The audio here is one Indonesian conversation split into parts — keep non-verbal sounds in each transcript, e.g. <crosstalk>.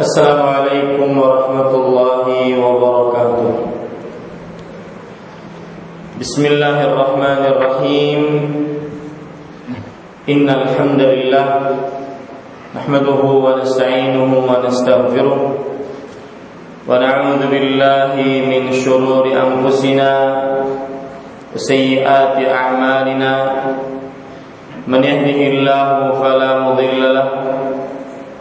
السلام عليكم ورحمة الله وبركاته بسم الله الرحمن الرحيم إن الحمد لله نحمده ونستعينه ونستغفره ونعوذ بالله من شرور أنفسنا وسيئات أعمالنا من يهده الله فلا مضل له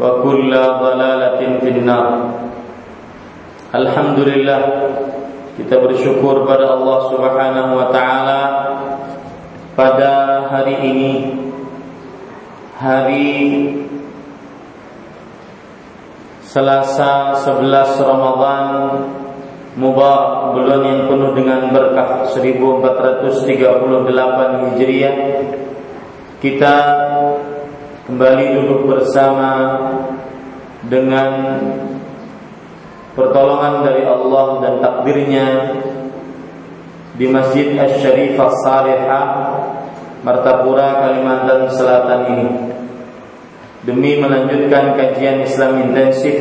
وكل ضلالة في النار Alhamdulillah kita bersyukur pada Allah Subhanahu wa taala pada hari ini hari Selasa 11 Ramadan Mubarak bulan yang penuh dengan berkah 1438 Hijriah kita kembali duduk bersama dengan pertolongan dari Allah dan takdirnya di Masjid Asy-Syarifah Salihah Martapura Kalimantan Selatan ini. Demi melanjutkan kajian Islam intensif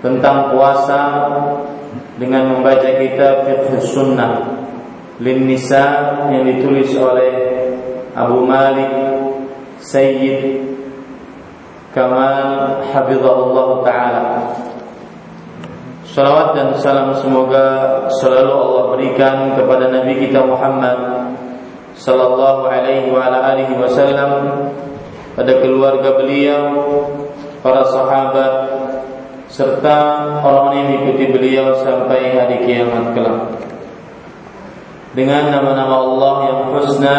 tentang puasa dengan membaca kitab Fiqh Sunnah Lin Nisa yang ditulis oleh Abu Malik Sayyid Kamal Hafizahullah Ta'ala. Salawat dan salam semoga selalu Allah berikan kepada Nabi kita Muhammad Sallallahu alaihi wa ala alihi wasallam Pada keluarga beliau Para sahabat Serta orang yang mengikuti beliau Sampai hari kiamat kelak. Dengan nama-nama Allah yang husna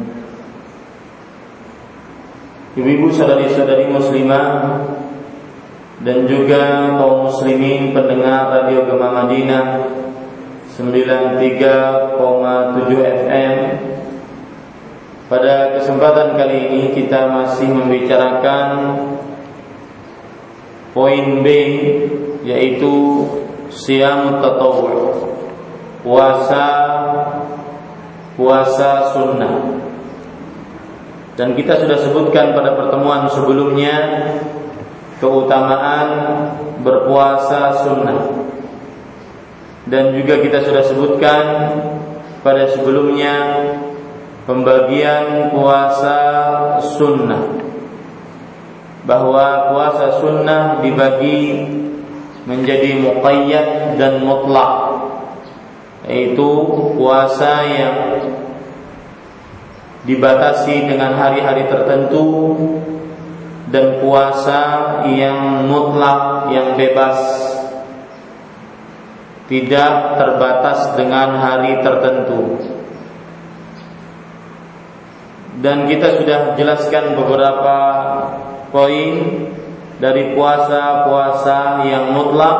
Ibu-ibu saudari-saudari muslimah dan juga kaum muslimin pendengar Radio Gema Madinah 93,7 FM. Pada kesempatan kali ini kita masih membicarakan poin B yaitu siam tatawwu. Puasa puasa sunnah. Dan kita sudah sebutkan pada pertemuan sebelumnya keutamaan berpuasa sunnah. Dan juga kita sudah sebutkan pada sebelumnya pembagian puasa sunnah. Bahwa puasa sunnah dibagi menjadi muqayyad dan mutlak yaitu puasa yang dibatasi dengan hari-hari tertentu dan puasa yang mutlak yang bebas tidak terbatas dengan hari tertentu dan kita sudah jelaskan beberapa poin dari puasa-puasa yang mutlak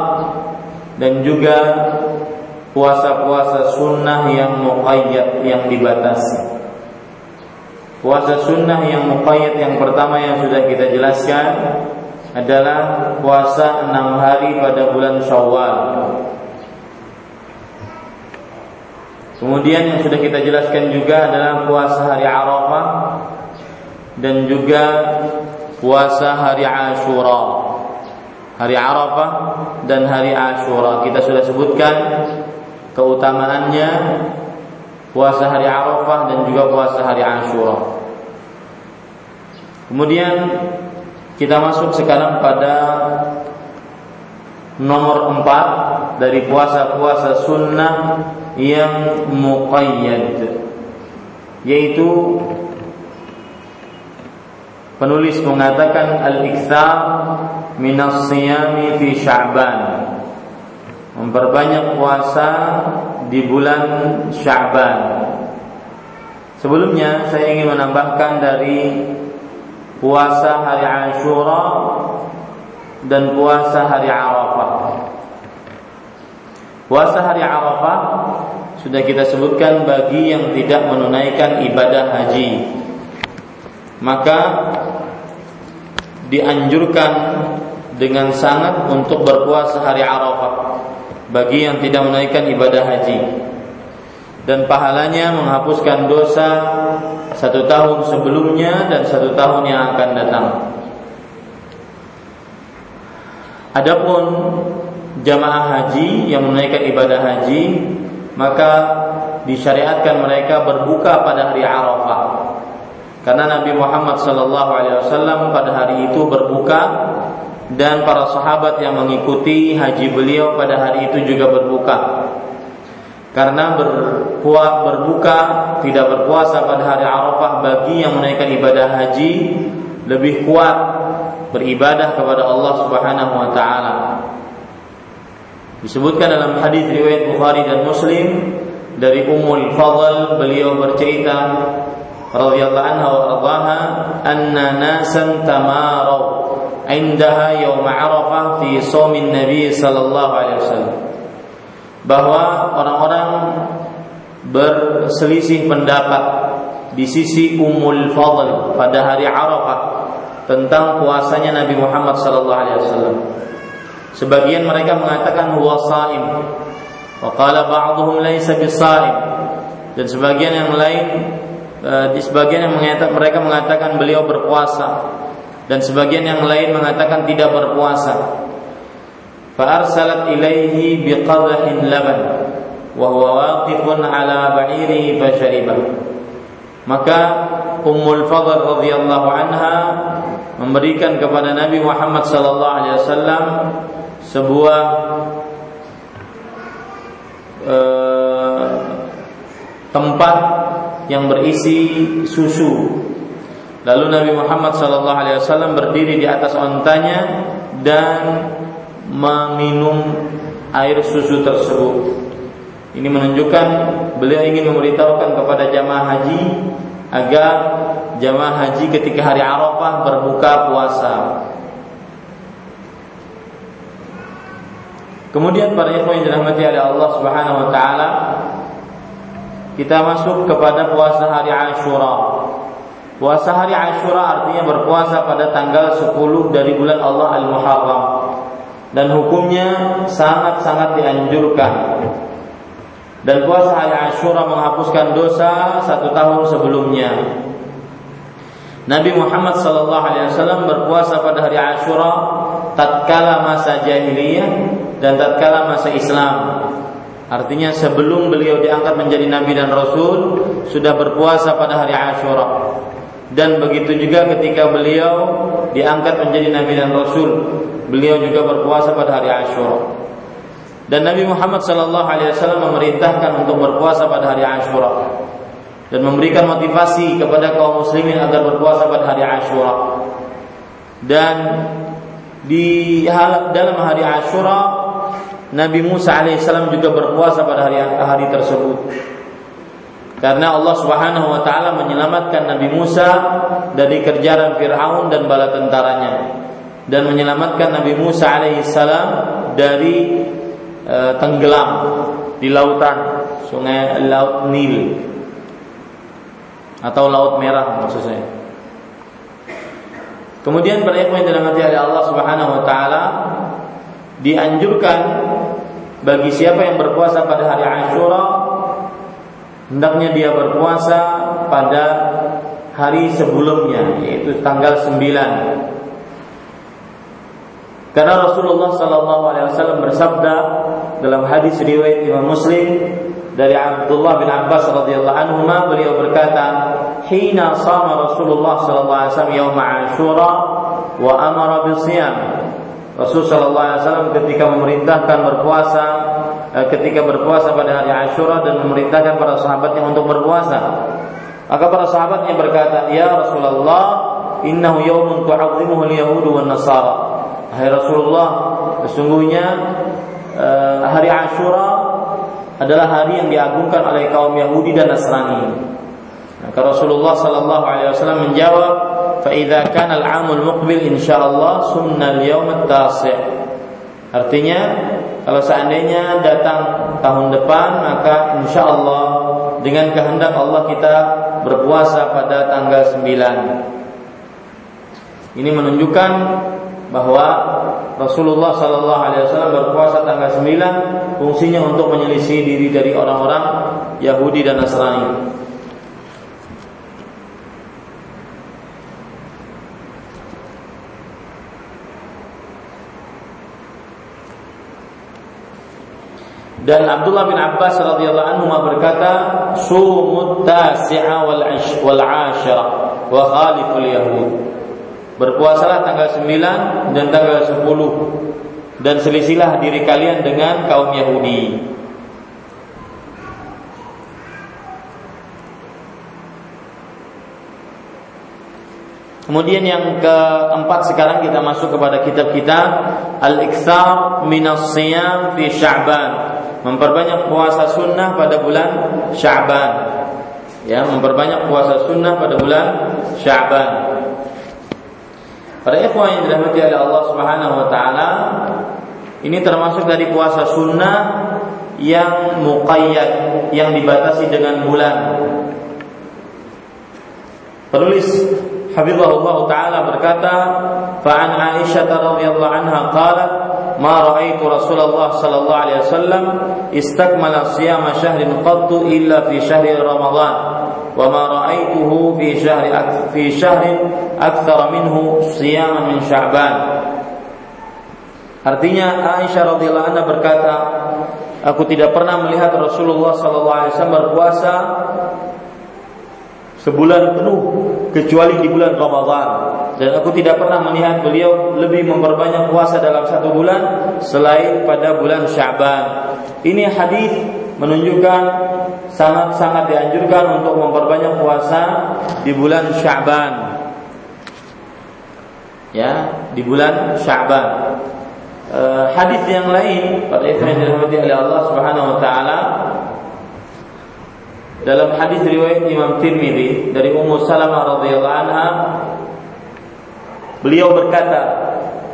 dan juga puasa-puasa sunnah yang muqayyad yang dibatasi. Puasa sunnah yang muqayyad yang pertama yang sudah kita jelaskan adalah puasa enam hari pada bulan Syawal. Kemudian yang sudah kita jelaskan juga adalah puasa hari Arafah dan juga puasa hari Ashura. Hari Arafah dan hari Ashura kita sudah sebutkan keutamaannya puasa hari Arafah dan juga puasa hari Ashura. Kemudian kita masuk sekarang pada nomor empat dari puasa-puasa sunnah yang muqayyad yaitu penulis mengatakan al-iktsar minas siyami fi Sya'ban memperbanyak puasa di bulan Sya'ban. Sebelumnya saya ingin menambahkan dari puasa hari Ashura dan puasa hari Arafah. Puasa hari Arafah sudah kita sebutkan bagi yang tidak menunaikan ibadah haji. Maka dianjurkan dengan sangat untuk berpuasa hari Arafah bagi yang tidak menunaikan ibadah haji. Dan pahalanya menghapuskan dosa satu tahun sebelumnya dan satu tahun yang akan datang. Adapun jamaah haji yang menunaikan ibadah haji maka disyariatkan mereka berbuka pada hari Arafah karena Nabi Muhammad wasallam pada hari itu berbuka dan para sahabat yang mengikuti haji beliau pada hari itu juga berbuka. Karena berpuas berbuka tidak berpuasa pada hari Arafah bagi yang menaikkan ibadah haji lebih kuat beribadah kepada Allah Subhanahu wa taala. Disebutkan dalam hadis riwayat Bukhari dan Muslim dari Ummul Fadl beliau bercerita radhiyallahu anha wa radhaha anna nasan tamaru indaha yaum Arafah fi shaumin Nabi sallallahu alaihi wasallam bahwa orang-orang berselisih pendapat di sisi Ummul Fadl pada hari Arafah tentang puasanya Nabi Muhammad sallallahu alaihi wasallam Sebagian mereka mengatakan huwa saim. Wa qala ba'dhum laisa bisaim. Dan sebagian yang lain eh, di sebagian yang mengatakan mereka mengatakan beliau berpuasa dan sebagian yang lain mengatakan tidak berpuasa. Fa arsalat ilaihi biqadhin laban wa huwa waqifun ala ba'irihi fashariba. Maka Ummul Fadl radhiyallahu anha memberikan kepada Nabi Muhammad sallallahu alaihi wasallam sebuah uh, tempat yang berisi susu. Lalu Nabi Muhammad sallallahu alaihi wasallam berdiri di atas ontanya dan meminum air susu tersebut. Ini menunjukkan beliau ingin memberitahukan kepada jamaah haji agar jamaah haji ketika hari Arafah berbuka puasa. Kemudian para ikhwan yang dirahmati oleh Allah Subhanahu wa taala kita masuk kepada puasa hari Ashura. Puasa hari Ashura artinya berpuasa pada tanggal 10 dari bulan Allah Al-Muharram. Dan hukumnya sangat-sangat dianjurkan. Dan puasa hari Ashura menghapuskan dosa satu tahun sebelumnya. Nabi Muhammad sallallahu alaihi wasallam berpuasa pada hari Ashura tatkala masa jahiliyah dan tatkala masa Islam. Artinya sebelum beliau diangkat menjadi nabi dan rasul sudah berpuasa pada hari Ashura. Dan begitu juga ketika beliau diangkat menjadi nabi dan rasul, beliau juga berpuasa pada hari Ashura. Dan Nabi Muhammad sallallahu alaihi wasallam memerintahkan untuk berpuasa pada hari Ashura dan memberikan motivasi kepada kaum muslimin agar berpuasa pada hari Ashura. dan di dalam hari Ashura Nabi Musa alaihissalam juga berpuasa pada hari hari tersebut karena Allah Subhanahu wa taala menyelamatkan Nabi Musa dari kerjaan Firaun dan bala tentaranya dan menyelamatkan Nabi Musa alaihissalam dari e, tenggelam di lautan sungai Laut Nil atau Laut Merah maksud saya. Kemudian para ikhwan dirahmati oleh Allah Subhanahu wa taala dianjurkan bagi siapa yang berpuasa pada hari Ashura hendaknya dia berpuasa pada hari sebelumnya yaitu tanggal 9 karena Rasulullah Sallallahu Alaihi Wasallam bersabda dalam hadis riwayat Imam Muslim dari Abdullah bin Abbas radhiyallahu anhu beliau berkata hina sama Rasulullah sallallahu alaihi wasallam yaum Ashura wa amara bisiyam Rasul sallallahu alaihi wasallam ketika memerintahkan berpuasa ketika berpuasa pada hari Ashura dan memerintahkan para sahabatnya untuk berpuasa. Maka para sahabatnya berkata ya Rasulullah innahu yaumun tu'azzimuhu al-yahud wan nasara. Hai Rasulullah sesungguhnya eh, hari Ashura adalah hari yang diagungkan oleh kaum Yahudi dan Nasrani. Maka Rasulullah sallallahu alaihi wasallam menjawab, "Fa kana al-'amul muqbil insyaallah sunnal yaum at-tasi'." Artinya, kalau seandainya datang tahun depan, maka insyaallah dengan kehendak Allah kita berpuasa pada tanggal 9. Ini menunjukkan bahwa Rasulullah Sallallahu Alaihi Wasallam berpuasa tanggal 9 fungsinya untuk menyelisih diri dari orang-orang Yahudi dan Nasrani. Dan Abdullah bin Abbas radhiyallahu anhu berkata, "Sumut tasi'a wal wal 'ashara wa khaliful yahud." Berpuasalah tanggal 9 dan tanggal 10 dan selisilah diri kalian dengan kaum Yahudi. Kemudian yang keempat sekarang kita masuk kepada kitab kita Al-Iktsar minas siyam fi Sya'ban memperbanyak puasa sunnah pada bulan Sya'ban. Ya, memperbanyak puasa sunnah pada bulan Sya'ban. Para ikhwan yang dirahmati oleh Allah Subhanahu wa taala, ini termasuk dari puasa sunnah yang muqayyad, yang dibatasi dengan bulan. Penulis Habibullah taala berkata, "Fa'an Aisyah radhiyallahu anha qalat ma Rasulullah sallallahu alaihi wasallam istakmala siyama syahrin qattu illa fi syahri Ramadan wa ma raaituhu fi syahri fi syahrin aktsara minhu siyama min Sya'ban. Artinya Aisyah radhiyallahu anha berkata, aku tidak pernah melihat Rasulullah sallallahu alaihi wasallam berpuasa sebulan penuh kecuali di bulan Ramadan dan aku tidak pernah melihat beliau lebih memperbanyak puasa dalam satu bulan selain pada bulan Syaban. Ini hadis menunjukkan sangat-sangat dianjurkan untuk memperbanyak puasa di bulan Syaban. Ya, di bulan Syaban. E, hadis yang lain pada yang dirahmati oleh Allah Subhanahu wa taala dalam hadis riwayat Imam Tirmidzi dari Ummu Salamah radhiyallahu anha beliau berkata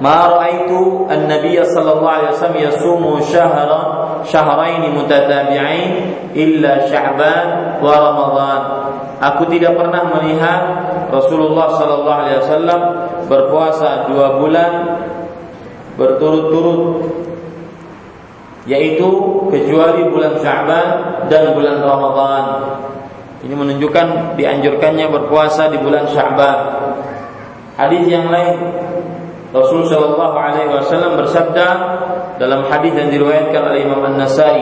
ma raaitu an-nabiy sallallahu alaihi wasallam yasumu syahra syahrain mutatabi'ain illa Sya'ban wa aku tidak pernah melihat Rasulullah sallallahu alaihi wasallam berpuasa dua bulan berturut-turut yaitu kecuali bulan Sya'ban dan bulan Ramadan. Ini menunjukkan dianjurkannya berpuasa di bulan Sya'ban. Hadis yang lain Rasul Shallallahu Alaihi Wasallam bersabda dalam hadis yang diriwayatkan oleh Imam An Nasai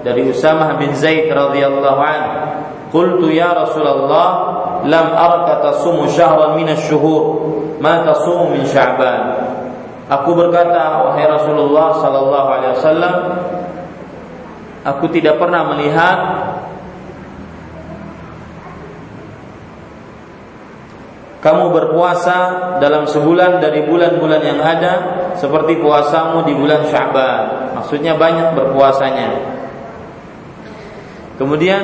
dari Usamah bin Zaid radhiyallahu an, "Qultu ya Rasulullah, lam araka tasumu syahran min asy-syuhur, ma tasumu min Sya'ban." Aku berkata, wahai Rasulullah sallallahu alaihi wasallam, aku tidak pernah melihat kamu berpuasa dalam sebulan dari bulan-bulan yang ada seperti puasamu di bulan Sya'ban. Maksudnya banyak berpuasanya. Kemudian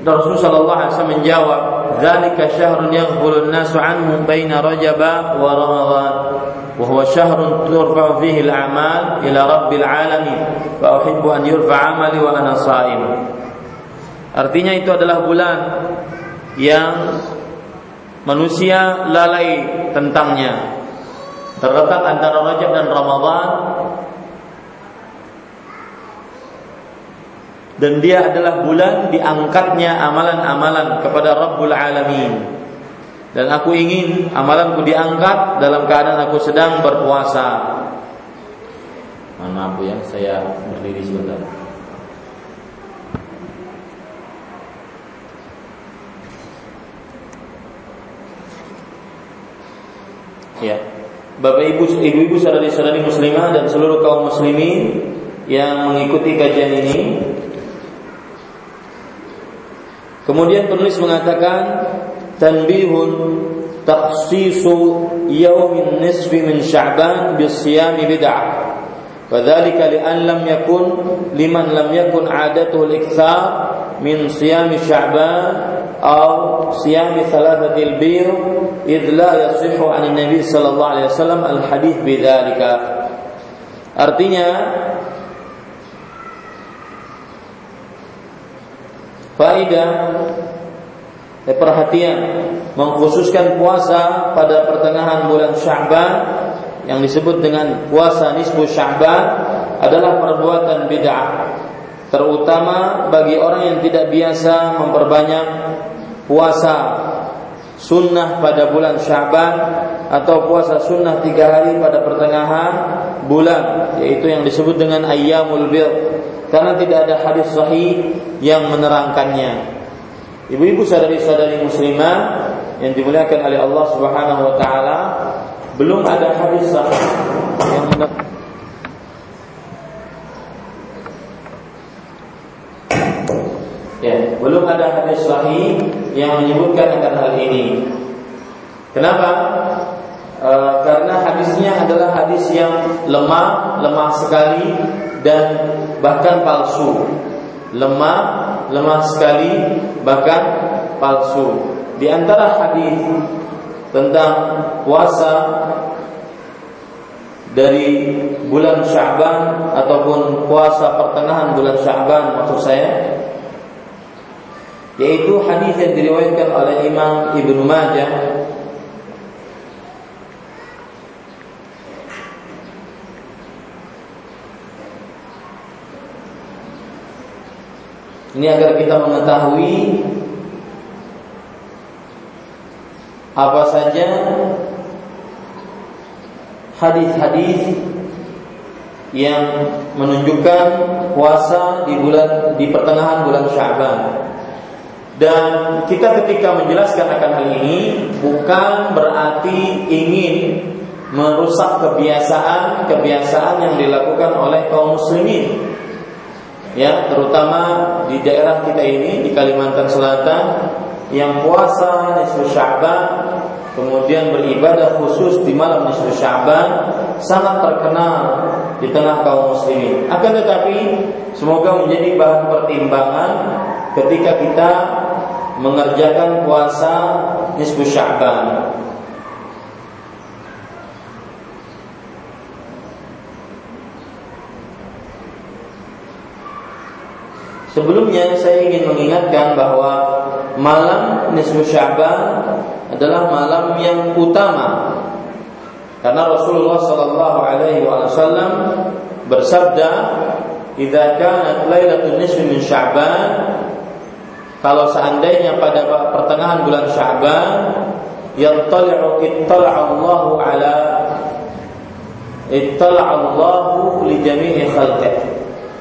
Rasulullah sallallahu alaihi wasallam menjawab, "Dzalika syahrun yaghfulu an-nasu anhu baina Rajab wa Ramadan, wa huwa syahrun turfa'u fihi al-a'mal ila Rabbil alamin, fa uhibbu an yurfa'a 'amali wa ana sha'im." Artinya itu adalah bulan yang manusia lalai tentangnya. Terletak antara Rajab dan Ramadan dan dia adalah bulan diangkatnya amalan-amalan kepada Rabbul Alamin. Dan aku ingin amalanku diangkat dalam keadaan aku sedang berpuasa. Mohon maaf ya, saya berdiri sebentar. Ya. Bapak Ibu, ibu-ibu saudari-saudari muslimah dan seluruh kaum muslimin yang mengikuti kajian ini. Kemudian penulis mengatakan tanbihun takhsisu yaumin nisfi min sya'ban bisiyami bid'ah. وذلك لأن لم يكن لمن لم يكن عادته الإكثار من صيام شعبان أو صيام ثلاثة البيض إذ لا يصح عن النبي صلى الله عليه وسلم الحديث بذلك Artinya Faidah eh, Perhatian Mengkhususkan puasa pada pertengahan bulan Sya'ban Yang disebut dengan puasa nisbu Sya'ban Adalah perbuatan bid'ah Terutama bagi orang yang tidak biasa memperbanyak puasa sunnah pada bulan Syaban atau puasa sunnah tiga hari pada pertengahan bulan yaitu yang disebut dengan ayyamul bir karena tidak ada hadis sahih yang menerangkannya. Ibu-ibu saudari-saudari muslimah yang dimuliakan oleh Allah Subhanahu wa taala, belum ada hadis sahih yang menerangkan Ya, belum ada hadis sahih yang menyebutkan akan hal ini. Kenapa? E, karena hadisnya adalah hadis yang lemah, lemah sekali dan bahkan palsu. Lemah, lemah sekali bahkan palsu. Di antara hadis tentang puasa dari bulan Sya'ban ataupun puasa pertengahan bulan Sya'ban maksud saya yaitu hadis yang diriwayatkan oleh Imam Ibnu Majah Ini agar kita mengetahui apa saja hadis-hadis yang menunjukkan puasa di bulan di pertengahan bulan Sya'ban. Dan kita ketika menjelaskan akan hal ini bukan berarti ingin merusak kebiasaan-kebiasaan yang dilakukan oleh kaum muslimin. Ya, terutama di daerah kita ini di Kalimantan Selatan yang puasa nisfu Sya'ban kemudian beribadah khusus di malam nisfu Sya'ban sangat terkenal di tengah kaum muslimin. Akan tetapi semoga menjadi bahan pertimbangan ketika kita mengerjakan puasa nisfu Sya'ban. Sebelumnya saya ingin mengingatkan bahwa malam nisfu Sya'ban adalah malam yang utama. Karena Rasulullah sallallahu alaihi wasallam bersabda, "Idza kanat lailatul nisfi min Sya'ban kalau seandainya pada pertengahan bulan Sya'ban yattali'u ittala'allahu ala ittala'allahu li jami'i khalqih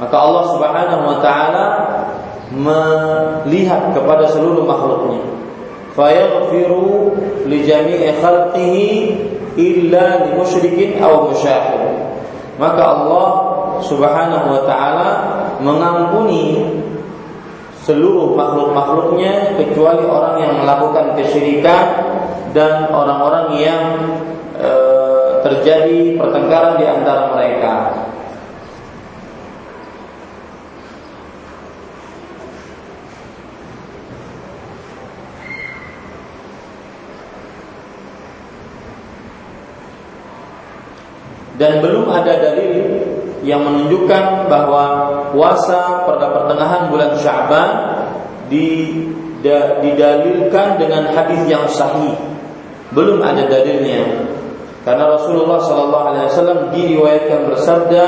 maka Allah Subhanahu wa taala melihat kepada seluruh makhluknya. Fayaghfiru li jami'i khalqihi illa li musyrikin aw maka Allah Subhanahu wa taala mengampuni seluruh makhluk-makhluknya kecuali orang yang melakukan kesyirikan dan orang-orang yang e, terjadi pertengkaran di antara mereka. Dan belum ada dalil yang menunjukkan bahwa puasa pada pertengahan bulan Sya'ban didalilkan dengan hadis yang sahih. Belum ada dalilnya. Karena Rasulullah Shallallahu Alaihi Wasallam diriwayatkan bersabda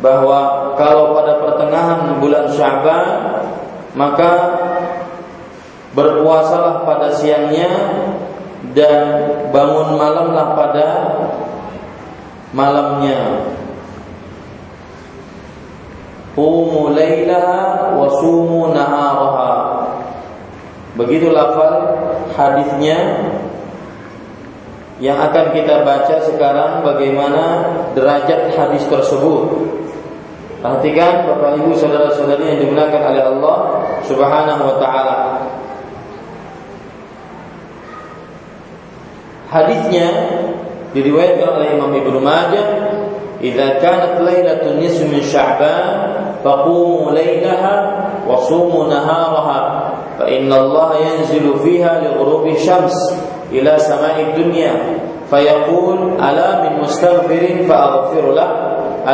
bahwa kalau pada pertengahan bulan Sya'ban maka berpuasalah pada siangnya dan bangun malamlah pada malamnya Qumu lailaha wa sumu naharaha. Begitu lafal hadisnya yang akan kita baca sekarang bagaimana derajat hadis tersebut. Perhatikan Bapak Ibu saudara-saudari yang dimuliakan oleh Allah Subhanahu wa taala. Hadisnya diriwayatkan oleh Imam Ibnu Majah, "Idza kanat lailatul nisfi min Sya'ban فقوموا ليلها وصوموا نهارها فإن الله ينزل فيها لغروب الشمس إلى سماء الدنيا فيقول ألا من مستغفر فأغفر له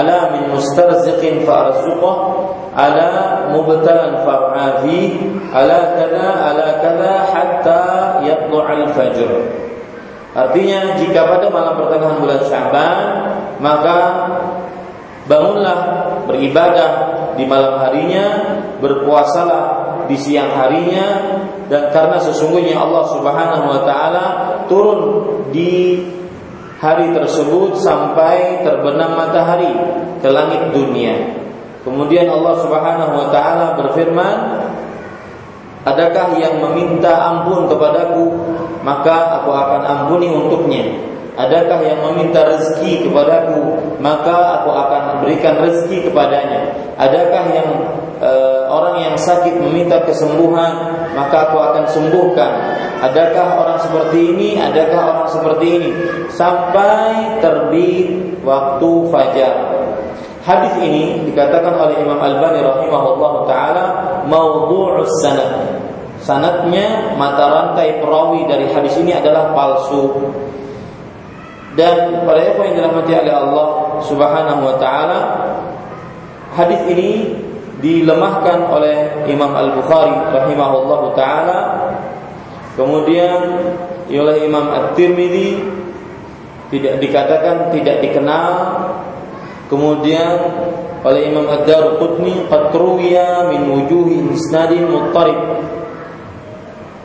ألا من مسترزق فأرزقه ألا مبتلا فأعافيه ألا كذا ألا كذا حتى يطلع الفجر Artinya jika pada malam pertengahan bulan Syaban maka bangunlah beribadah di malam harinya, berpuasalah di siang harinya dan karena sesungguhnya Allah Subhanahu wa taala turun di hari tersebut sampai terbenam matahari ke langit dunia. Kemudian Allah Subhanahu wa taala berfirman, "Adakah yang meminta ampun kepadaku, maka aku akan ampuni untuknya." Adakah yang meminta rezeki kepadaku, maka aku akan memberikan rezeki kepadanya. Adakah yang e, orang yang sakit meminta kesembuhan, maka aku akan sembuhkan. Adakah orang seperti ini? Adakah orang seperti ini? Sampai terbit waktu fajar. Hadis ini dikatakan oleh Imam Al-Bani rahimahullah taala maudhu'us sanad. Sanadnya mata rantai perawi dari hadis ini adalah palsu. Dan para ikhwan yang dirahmati oleh Allah Subhanahu wa taala, hadis ini dilemahkan oleh Imam Al-Bukhari rahimahullah taala. Kemudian oleh Imam At-Tirmidzi tidak dikatakan tidak dikenal. Kemudian oleh Imam Ad-Darqutni qad min wujuhi isnadin muttarib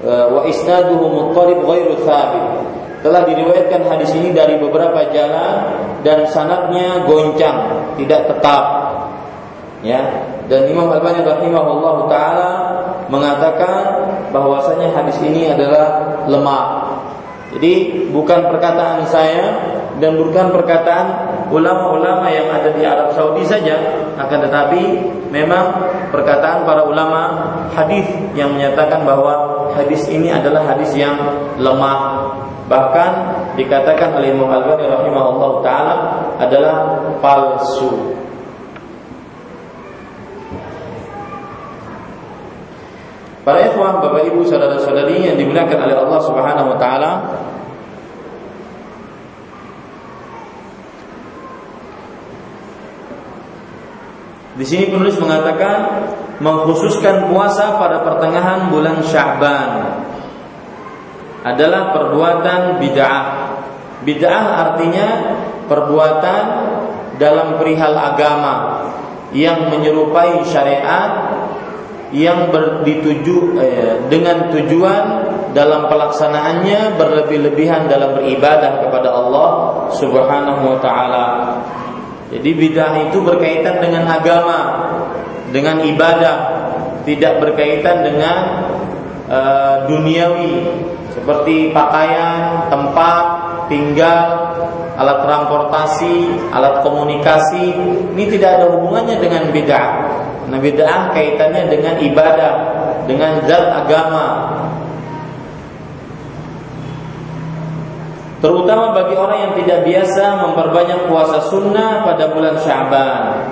wa isnaduhu muttarib ghairu thabit telah diriwayatkan hadis ini dari beberapa jalan dan sanatnya goncang, tidak tetap. Ya, dan Imam Al-Albani rahimahullah taala mengatakan bahwasanya hadis ini adalah lemah. Jadi bukan perkataan saya dan bukan perkataan ulama-ulama yang ada di Arab Saudi saja, akan tetapi memang perkataan para ulama hadis yang menyatakan bahwa hadis ini adalah hadis yang lemah Bahkan dikatakan oleh Imam Al-Ghazali rahimahullah taala adalah palsu. Para ikhwah, Bapak Ibu, saudara-saudari yang dimuliakan oleh Allah Subhanahu wa taala, Di sini penulis mengatakan mengkhususkan puasa pada pertengahan bulan Sya'ban adalah perbuatan bid'ah. Bid'ah artinya perbuatan dalam perihal agama yang menyerupai syariat yang berdituju eh, dengan tujuan dalam pelaksanaannya berlebih-lebihan dalam beribadah kepada Allah Subhanahu wa taala. Jadi bid'ah itu berkaitan dengan agama, dengan ibadah, tidak berkaitan dengan uh, duniawi seperti pakaian, tempat tinggal, alat transportasi, alat komunikasi, ini tidak ada hubungannya dengan bid'ah. Nah, bid'ah kaitannya dengan ibadah, dengan zat agama. Terutama bagi orang yang tidak biasa memperbanyak puasa sunnah pada bulan Syaban.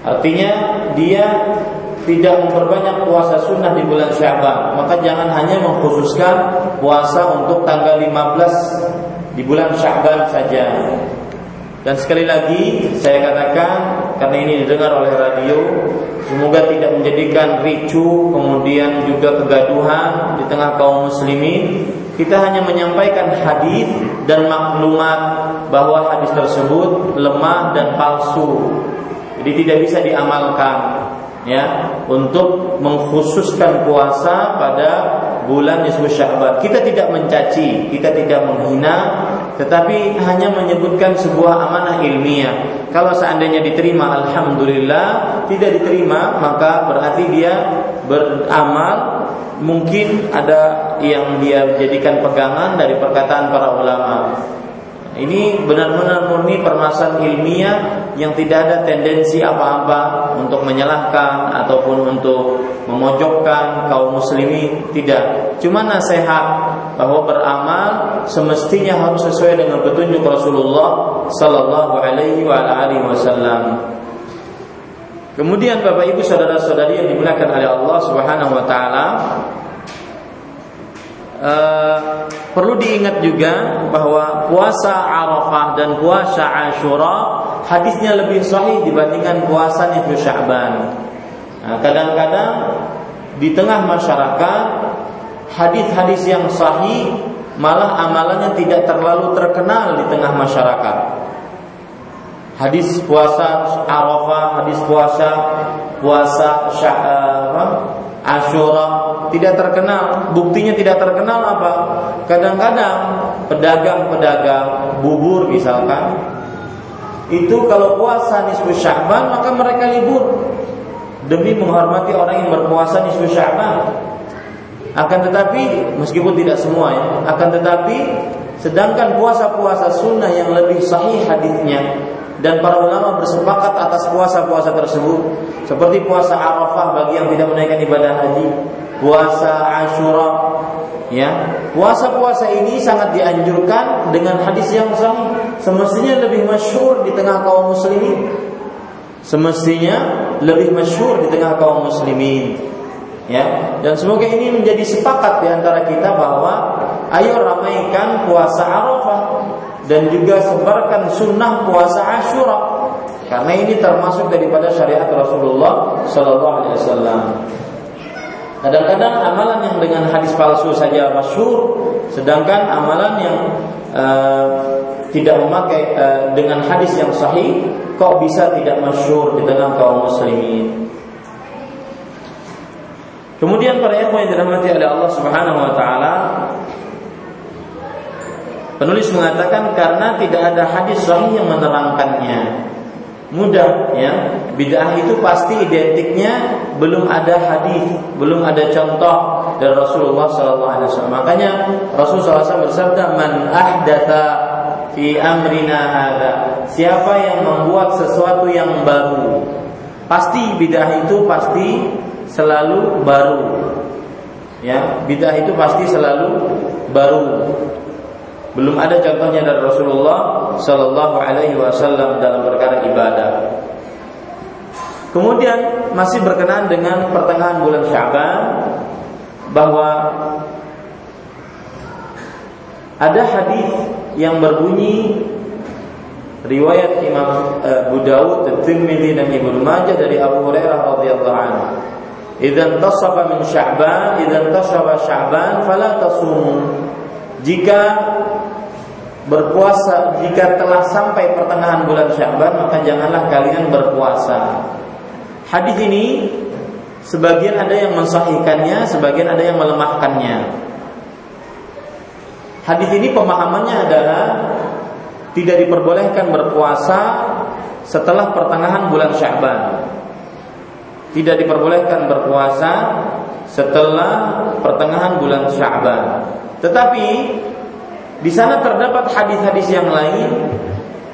Artinya dia tidak memperbanyak puasa sunnah di bulan Syaban, maka jangan hanya mengkhususkan puasa untuk tanggal 15 di bulan Syaban saja. Dan sekali lagi saya katakan karena ini didengar oleh radio, semoga tidak menjadikan ricu kemudian juga kegaduhan di tengah kaum muslimin. Kita hanya menyampaikan hadis dan maklumat bahwa hadis tersebut lemah dan palsu. Jadi tidak bisa diamalkan ya untuk mengkhususkan puasa pada bulan nisfu Sya'ban. Kita tidak mencaci, kita tidak menghina, tetapi hanya menyebutkan sebuah amanah ilmiah. Kalau seandainya diterima alhamdulillah, tidak diterima maka berarti dia beramal mungkin ada yang dia jadikan pegangan dari perkataan para ulama. Ini benar-benar murni permasalahan ilmiah yang tidak ada tendensi apa-apa untuk menyalahkan ataupun untuk memojokkan kaum muslimin, tidak. Cuma nasihat bahwa beramal semestinya harus sesuai dengan petunjuk Rasulullah sallallahu alaihi wasallam. Kemudian Bapak Ibu saudara-saudari yang dimuliakan oleh Allah Subhanahu wa taala, Uh, perlu diingat juga bahwa puasa Arafah dan puasa Ashura hadisnya lebih sahih dibandingkan puasa Nisfu Sya'ban. Nah, kadang-kadang di tengah masyarakat hadis-hadis yang sahih malah amalannya tidak terlalu terkenal di tengah masyarakat. Hadis puasa Arafah, hadis puasa puasa uh, Ashura tidak terkenal. Buktinya tidak terkenal apa? Kadang-kadang pedagang-pedagang bubur misalkan itu kalau puasa nisfu Sya'ban maka mereka libur demi menghormati orang yang berpuasa nisfu Sya'ban. Akan tetapi meskipun tidak semua ya, akan tetapi sedangkan puasa-puasa sunnah yang lebih sahih hadisnya dan para ulama bersepakat atas puasa-puasa tersebut seperti puasa Arafah bagi yang tidak menaikkan ibadah haji puasa Ashura. Ya. Puasa-puasa ini sangat dianjurkan dengan hadis yang sahih. Semestinya lebih masyhur di tengah kaum muslimin. Semestinya lebih masyhur di tengah kaum muslimin. Ya. Dan semoga ini menjadi sepakat di antara kita bahwa ayo ramaikan puasa Arafah dan juga sebarkan sunnah puasa Ashura. Karena ini termasuk daripada syariat Rasulullah Shallallahu Alaihi Wasallam. Kadang-kadang amalan yang dengan hadis palsu saja masyhur, sedangkan amalan yang uh, tidak memakai uh, dengan hadis yang sahih kok bisa tidak masyhur di tengah kaum muslimin. Kemudian para ikhwan yang dirahmati oleh Allah Subhanahu wa taala Penulis mengatakan karena tidak ada hadis sahih yang menerangkannya mudah ya. Bid'ah itu pasti identiknya belum ada hadis belum ada contoh dari Rasulullah Wasallam. Makanya Rasulullah SAW bersabda man ahdatha fi amrina ada siapa yang membuat sesuatu yang baru pasti bid'ah itu pasti selalu baru. Ya bid'ah itu pasti selalu baru belum ada contohnya dari Rasulullah Sallallahu Alaihi Wasallam dalam perkara ibadah. Kemudian masih berkenaan dengan pertengahan bulan Syaban bahwa ada hadis yang berbunyi riwayat Imam eh, Abu Dawud, Tirmidzi dan Ibnu Majah dari Abu Hurairah radhiyallahu anhu. Idzan tasaba min Sya'ban, idzan tasaba Sya'ban fala tasumu. Jika berpuasa jika telah sampai pertengahan bulan Sya'ban maka janganlah kalian berpuasa. Hadis ini sebagian ada yang mensahihkannya, sebagian ada yang melemahkannya. Hadis ini pemahamannya adalah tidak diperbolehkan berpuasa setelah pertengahan bulan Sya'ban. Tidak diperbolehkan berpuasa setelah pertengahan bulan Sya'ban. Tetapi di sana terdapat hadis-hadis yang lain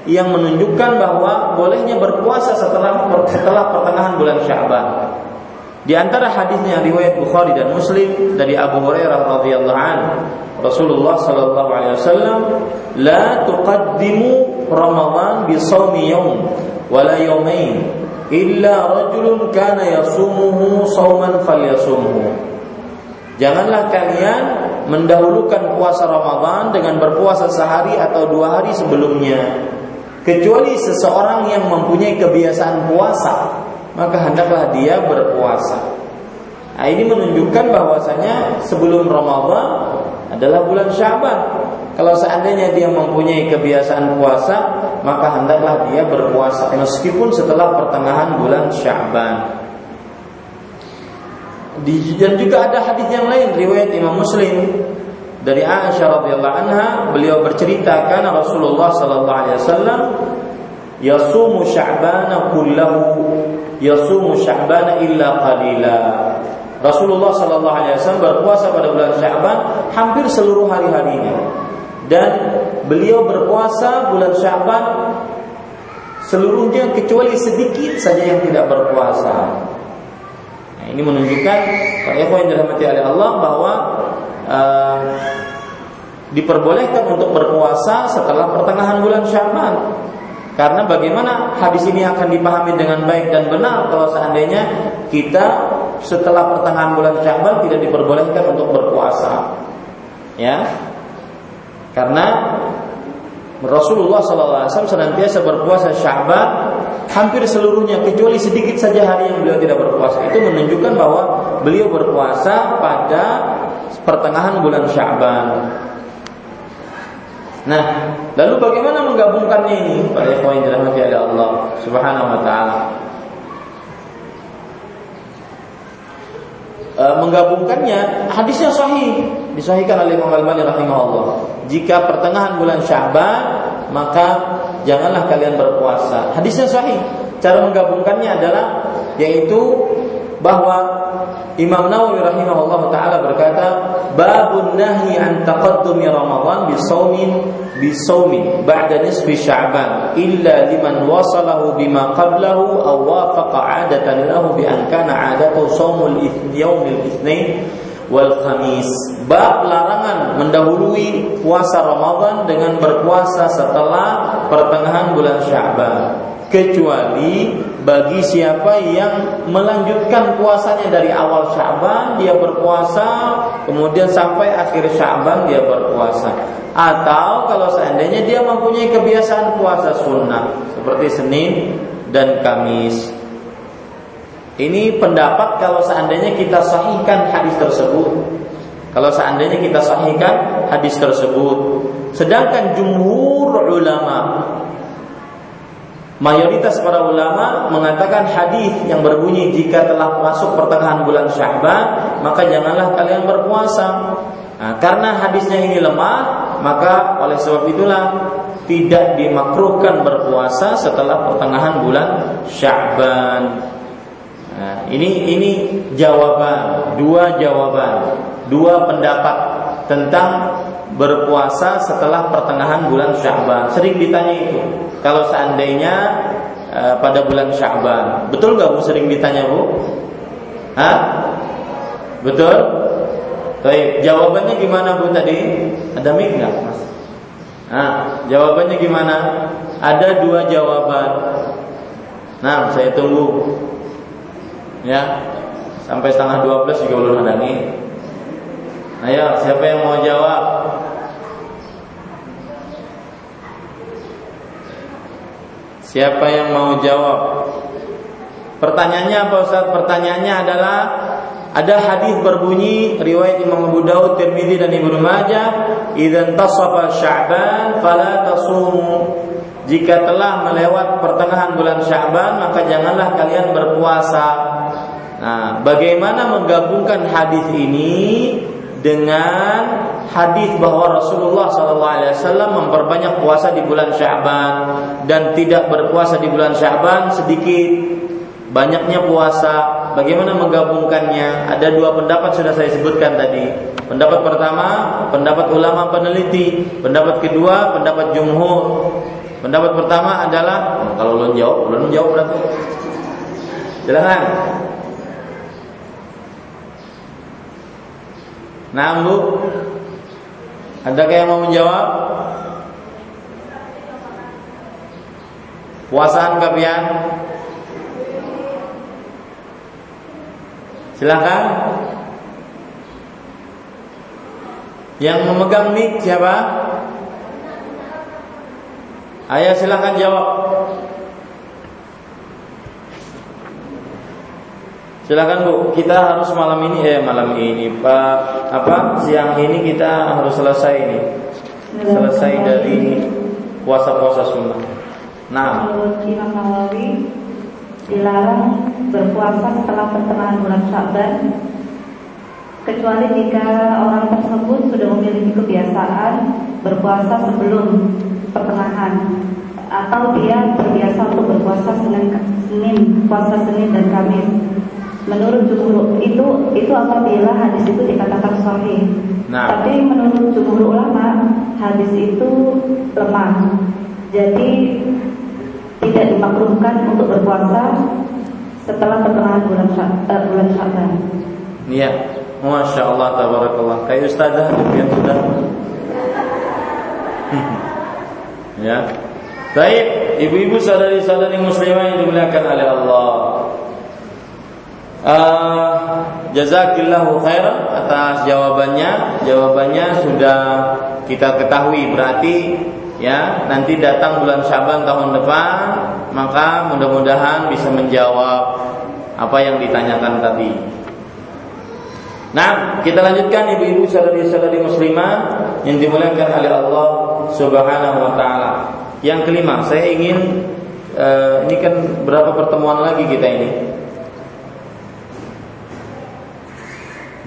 yang menunjukkan bahwa bolehnya berpuasa setelah setelah pertengahan bulan Syaban. Di antara hadisnya riwayat Bukhari dan Muslim dari Abu Hurairah radhiyallahu anhu, Rasulullah sallallahu alaihi wasallam, "La tuqaddimu Ramadan bi shaumi yawm wala yawmain illa rajulun kana yasumuhu shauman falyasumhu." Janganlah kalian mendahulukan puasa Ramadan dengan berpuasa sehari atau dua hari sebelumnya kecuali seseorang yang mempunyai kebiasaan puasa maka hendaklah dia berpuasa. Nah, ini menunjukkan bahwasanya sebelum Ramadan adalah bulan Syaban. Kalau seandainya dia mempunyai kebiasaan puasa, maka hendaklah dia berpuasa meskipun setelah pertengahan bulan Syaban. Dan juga ada hadis yang lain riwayat Imam Muslim dari Aisyah radhiyallahu anha beliau bercerita karena Rasulullah sallallahu alaihi wasallam yasumu sya'bana kullahu yasumu sya'bana illa qalila Rasulullah Shallallahu Alaihi Wasallam berpuasa pada bulan Syaban hampir seluruh hari-harinya dan beliau berpuasa bulan Syaban seluruhnya kecuali sedikit saja yang tidak berpuasa. Nah, ini menunjukkan para yang dirahmati oleh Allah bahwa uh, diperbolehkan untuk berpuasa setelah pertengahan bulan Syaban. Karena bagaimana hadis ini akan dipahami dengan baik dan benar kalau seandainya kita setelah pertengahan bulan Syawal tidak diperbolehkan untuk berpuasa. Ya. Karena Rasulullah SAW senantiasa berpuasa Syaban hampir seluruhnya kecuali sedikit saja hari yang beliau tidak berpuasa. Itu menunjukkan bahwa beliau berpuasa pada pertengahan bulan Syaban. Nah, lalu bagaimana menggabungkannya ini? Para ikhwan dirahmati oleh Allah Subhanahu wa taala. E, menggabungkannya hadisnya sahih disahihkan oleh Imam Al-Albani rahimahullah. Jika pertengahan bulan Sya'ban maka janganlah kalian berpuasa. Hadisnya sahih. Cara menggabungkannya adalah yaitu bahwa Imam Nawawi rahimahullah taala berkata, "Babun nahyi an taqaddumi Ramadan bi saumin bi saumin ba'da nisfi Sya'ban illa liman wasalahu bima qablahu aw wafaqa 'adatan lahu bi an kana 'adatu shaumul yawmil itsnain wal khamis." Bab larangan mendahului puasa Ramadan dengan berpuasa setelah pertengahan bulan Sya'ban kecuali bagi siapa yang melanjutkan puasanya dari awal Syaban dia berpuasa kemudian sampai akhir Syaban dia berpuasa. Atau kalau seandainya dia mempunyai kebiasaan puasa sunnah seperti Senin dan Kamis ini pendapat kalau seandainya kita sahihkan hadis tersebut kalau seandainya kita sahihkan hadis tersebut sedangkan jumhur ulama Mayoritas para ulama mengatakan hadis yang berbunyi jika telah masuk pertengahan bulan Sya'ban maka janganlah kalian berpuasa. Nah, karena hadisnya ini lemah, maka oleh sebab itulah tidak dimakruhkan berpuasa setelah pertengahan bulan Sya'ban. Nah, ini ini jawaban, dua jawaban, dua pendapat tentang berpuasa setelah pertengahan bulan Sya'ban. Sering ditanya itu. Kalau seandainya e, pada bulan Sya'ban, betul nggak Bu sering ditanya Bu? Hah? Betul? Baik, jawabannya gimana Bu tadi? Ada mic nggak Mas? Nah, jawabannya gimana? Ada dua jawaban. Nah, saya tunggu. Ya, sampai setengah dua belas juga belum ada nih. Ayo, siapa yang mau jawab? Siapa yang mau jawab? Pertanyaannya apa Ustaz? Pertanyaannya adalah ada hadis berbunyi riwayat Imam Abu Daud, Tirmidzi dan Ibnu Majah, "Idzan tasafa Sya'ban fala tasumu." Jika telah melewat pertengahan bulan Sya'ban, maka janganlah kalian berpuasa. Nah, bagaimana menggabungkan hadis ini dengan hadis bahwa Rasulullah SAW memperbanyak puasa di bulan Syaban dan tidak berpuasa di bulan Syaban sedikit. Banyaknya puasa. Bagaimana menggabungkannya? Ada dua pendapat sudah saya sebutkan tadi. Pendapat pertama pendapat ulama peneliti. Pendapat kedua pendapat jumhur. Pendapat pertama adalah kalau belum jawab belum jawab berarti. Silakan Nah, Bu. Adakah yang mau menjawab? Puasaan kalian? Silakan. Yang memegang mic siapa? Ayah silakan jawab. Silakan Bu, kita harus malam ini eh malam ini Pak. Apa? Siang ini kita harus selesai ini. Selesai dari puasa-puasa sunnah. Nah, Imam Nawawi dilarang berpuasa setelah pertengahan bulan Syaban kecuali jika orang tersebut sudah memiliki kebiasaan berpuasa sebelum pertengahan atau dia terbiasa untuk berpuasa Senin, Senin puasa Senin dan Kamis Menurut jumhur itu itu apabila hadis itu dikatakan sahih. Nah. Tapi menurut jumhur ulama hadis itu lemah. Jadi tidak dimakruhkan untuk berpuasa setelah pertengahan bulan uh, bulan Syawal. Iya. Masya Allah, tabarakallah. Kayak ustazah yang sudah. <laughs> ya. Baik, ibu-ibu saudari-saudari muslimah yang dimuliakan oleh Allah. Uh, jazakillahu khairan atas jawabannya. Jawabannya sudah kita ketahui berarti ya nanti datang bulan Syaban tahun depan maka mudah-mudahan bisa menjawab apa yang ditanyakan tadi. Nah, kita lanjutkan ibu-ibu saudari-saudari muslimah yang dimuliakan oleh Allah Subhanahu wa taala. Yang kelima, saya ingin uh, ini kan berapa pertemuan lagi kita ini?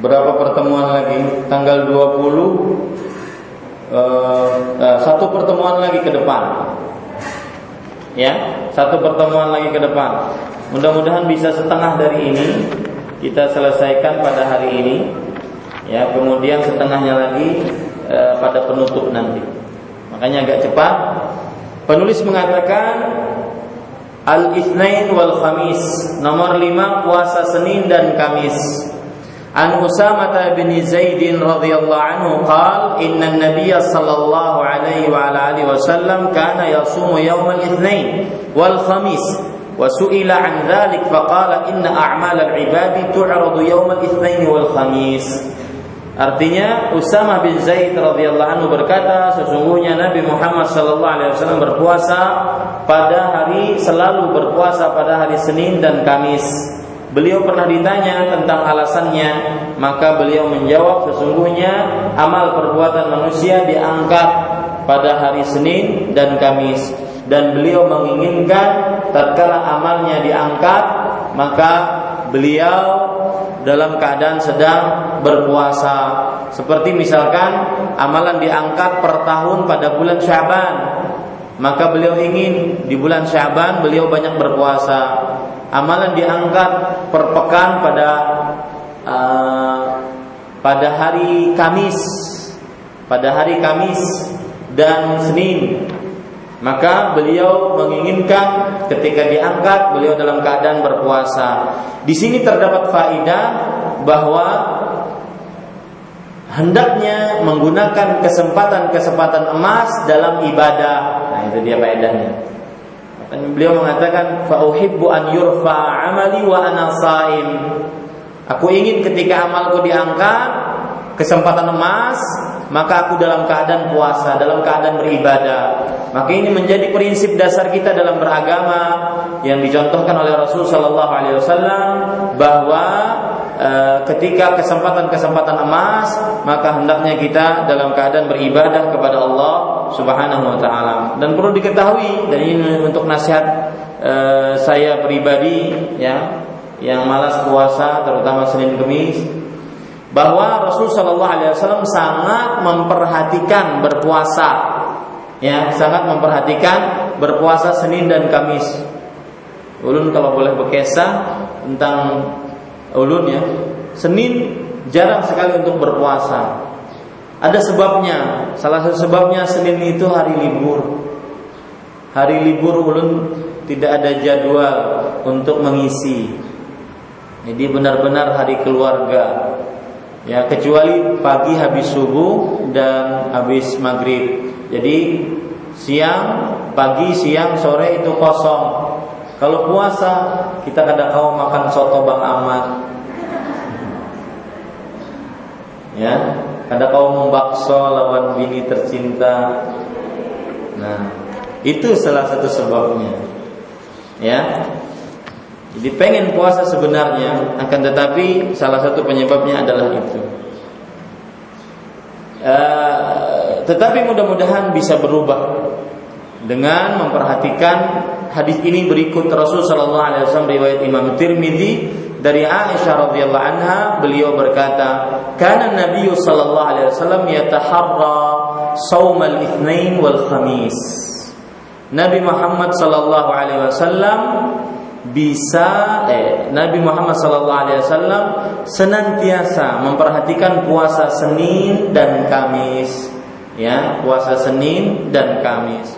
Berapa pertemuan lagi? Tanggal 20 uh, uh, satu pertemuan lagi ke depan. Ya, satu pertemuan lagi ke depan. Mudah-mudahan bisa setengah dari ini kita selesaikan pada hari ini. Ya, kemudian setengahnya lagi uh, pada penutup nanti. Makanya agak cepat. Penulis mengatakan Al-Itsnain wal Khamis. Nomor 5 puasa Senin dan Kamis. عن أسامة بن زيد رضي الله عنه قال إن النبي صلى الله عليه وعلى آله وسلم كان يصوم يوم الاثنين والخميس وسئل عن ذلك فقال إن أعمال العباد تعرض يوم الاثنين والخميس Artinya Usama bin Zaid radhiyallahu anhu berkata sesungguhnya Nabi Muhammad sallallahu alaihi wasallam berpuasa pada hari selalu berpuasa pada hari Senin dan Kamis Beliau pernah ditanya tentang alasannya, maka beliau menjawab sesungguhnya amal perbuatan manusia diangkat pada hari Senin dan Kamis dan beliau menginginkan tatkala amalnya diangkat maka beliau dalam keadaan sedang berpuasa. Seperti misalkan amalan diangkat per tahun pada bulan Syaban maka beliau ingin di bulan Syaban beliau banyak berpuasa amalan diangkat per pekan pada uh, pada hari Kamis pada hari Kamis dan Senin maka beliau menginginkan ketika diangkat beliau dalam keadaan berpuasa. Di sini terdapat faidah bahwa hendaknya menggunakan kesempatan-kesempatan emas dalam ibadah. Nah, itu dia faedahnya. Beliau mengatakan fa uhibbu an yurfa amali wa ana saim. Aku ingin ketika amalku diangkat kesempatan emas, maka aku dalam keadaan puasa, dalam keadaan beribadah. Maka ini menjadi prinsip dasar kita dalam beragama yang dicontohkan oleh Rasul Shallallahu Alaihi Wasallam bahwa e, ketika kesempatan-kesempatan emas, maka hendaknya kita dalam keadaan beribadah kepada Allah Subhanahu wa taala. Dan perlu diketahui dan ini untuk nasihat e, saya pribadi ya yang malas puasa terutama Senin Kamis bahwa Rasul Shallallahu Alaihi Wasallam sangat memperhatikan berpuasa ya sangat memperhatikan berpuasa Senin dan Kamis ulun kalau boleh berkesah tentang ulun ya Senin jarang sekali untuk berpuasa ada sebabnya. Salah satu sebabnya Senin itu hari libur. Hari libur ulun tidak ada jadwal untuk mengisi. Jadi benar-benar hari keluarga. Ya, kecuali pagi habis subuh dan habis maghrib. Jadi siang, pagi, siang, sore itu kosong. Kalau puasa kita kadang kau makan soto Bang Ahmad. Ya, kadang kau membakso lawan bini tercinta. Nah, itu salah satu sebabnya. Ya, jadi pengen puasa sebenarnya, akan tetapi salah satu penyebabnya adalah itu. Uh, tetapi mudah-mudahan bisa berubah dengan memperhatikan hadis ini berikut Rasul Shallallahu Alaihi Wasallam riwayat Imam Tirmidzi dari Aisyah radhiyallahu anha beliau berkata, "Kana Nabi Shallallahu Alaihi Wasallam yataharra saum al-itsnain wal khamis." Nabi Muhammad Shallallahu Alaihi Wasallam bisa eh, Nabi Muhammad SAW senantiasa memperhatikan puasa Senin dan Kamis ya puasa Senin dan Kamis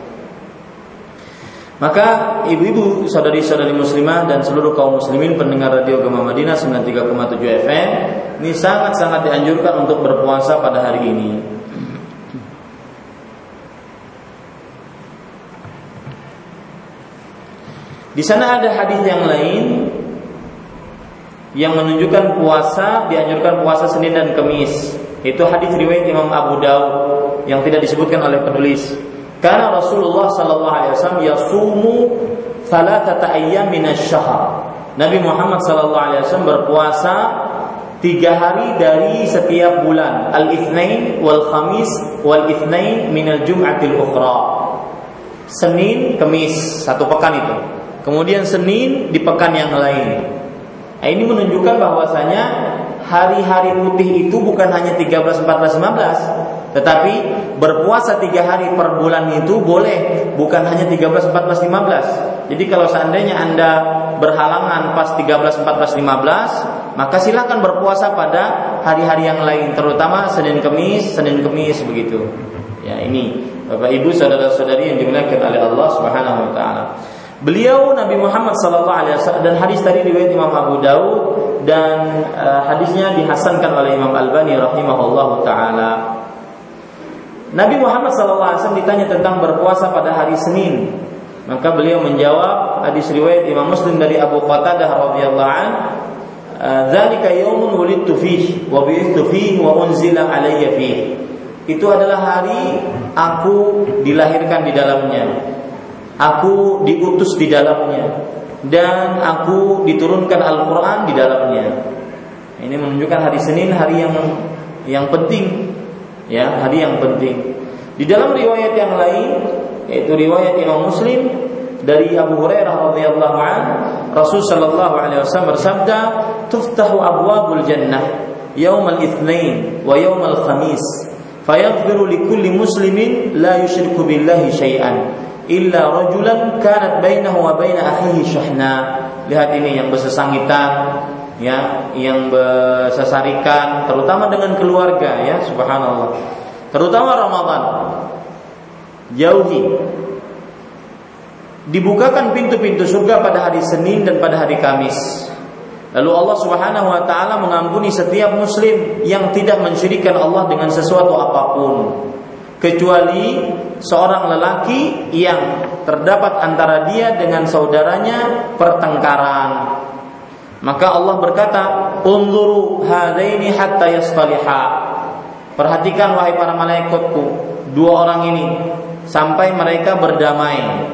maka ibu-ibu saudari-saudari muslimah dan seluruh kaum muslimin pendengar radio Gema Madinah 93,7 FM ini sangat-sangat dianjurkan untuk berpuasa pada hari ini Di sana ada hadis yang lain yang menunjukkan puasa dianjurkan puasa Senin dan Kamis. Itu hadis riwayat Imam Abu Daud yang tidak disebutkan oleh penulis. Karena Rasulullah sallallahu alaihi wasallam yasumu thalathata ayyam minasyahr. Nabi Muhammad sallallahu alaihi wasallam berpuasa tiga hari dari setiap bulan al-itsnain wal khamis wal itsnain minal jum'atil ukhra Senin, Kamis, satu pekan itu. Kemudian Senin di pekan yang lain. Nah, ini menunjukkan bahwasanya hari-hari putih itu bukan hanya 13, 14, 15 tetapi berpuasa tiga hari per bulan itu boleh bukan hanya 13, 14, 15 jadi kalau seandainya anda berhalangan pas 13, 14, 15 maka silahkan berpuasa pada hari-hari yang lain terutama Senin Kemis, Senin Kemis begitu. Ya ini Bapak Ibu saudara-saudari yang dimuliakan oleh Allah Subhanahu wa taala. Beliau Nabi Muhammad sallallahu alaihi wasallam dan hadis tadi riwayat Imam Abu Daud dan uh, hadisnya dihasankan oleh Imam Albani rahimahullahu taala. Nabi Muhammad wasallam ditanya tentang berpuasa pada hari Senin. Maka beliau menjawab hadis riwayat Imam Muslim dari Abu Qatadah radhiyallahu an, "Dzalika yaumun wulidtu fihi wa bi'ithtu fihi wa unzila alayya fihi." Itu adalah hari aku dilahirkan di dalamnya aku diutus di dalamnya dan aku diturunkan Al-Qur'an di dalamnya. Ini menunjukkan hari Senin hari yang yang penting ya, hari yang penting. Di dalam riwayat yang lain yaitu riwayat Imam Muslim dari Abu Hurairah radhiyallahu an Rasul sallallahu alaihi wasallam bersabda tuftahu abwabul jannah yaumal itsnain wa yaumal khamis fayaghfiru likulli muslimin la yusyriku billahi syai'an illa rajulan kanat bainahu wa baina akhihi syahna. Lihat ini yang bersesangitan ya, yang bersesarikan terutama dengan keluarga ya, subhanallah. Terutama Ramadan. Jauhi dibukakan pintu-pintu surga pada hari Senin dan pada hari Kamis. Lalu Allah Subhanahu wa taala mengampuni setiap muslim yang tidak mensyirikan Allah dengan sesuatu apa pun kecuali seorang lelaki yang terdapat antara dia dengan saudaranya pertengkaran. Maka Allah berkata, "Unzuru hadaini hatta yastaliha." Perhatikan wahai para malaikatku, dua orang ini sampai mereka berdamai.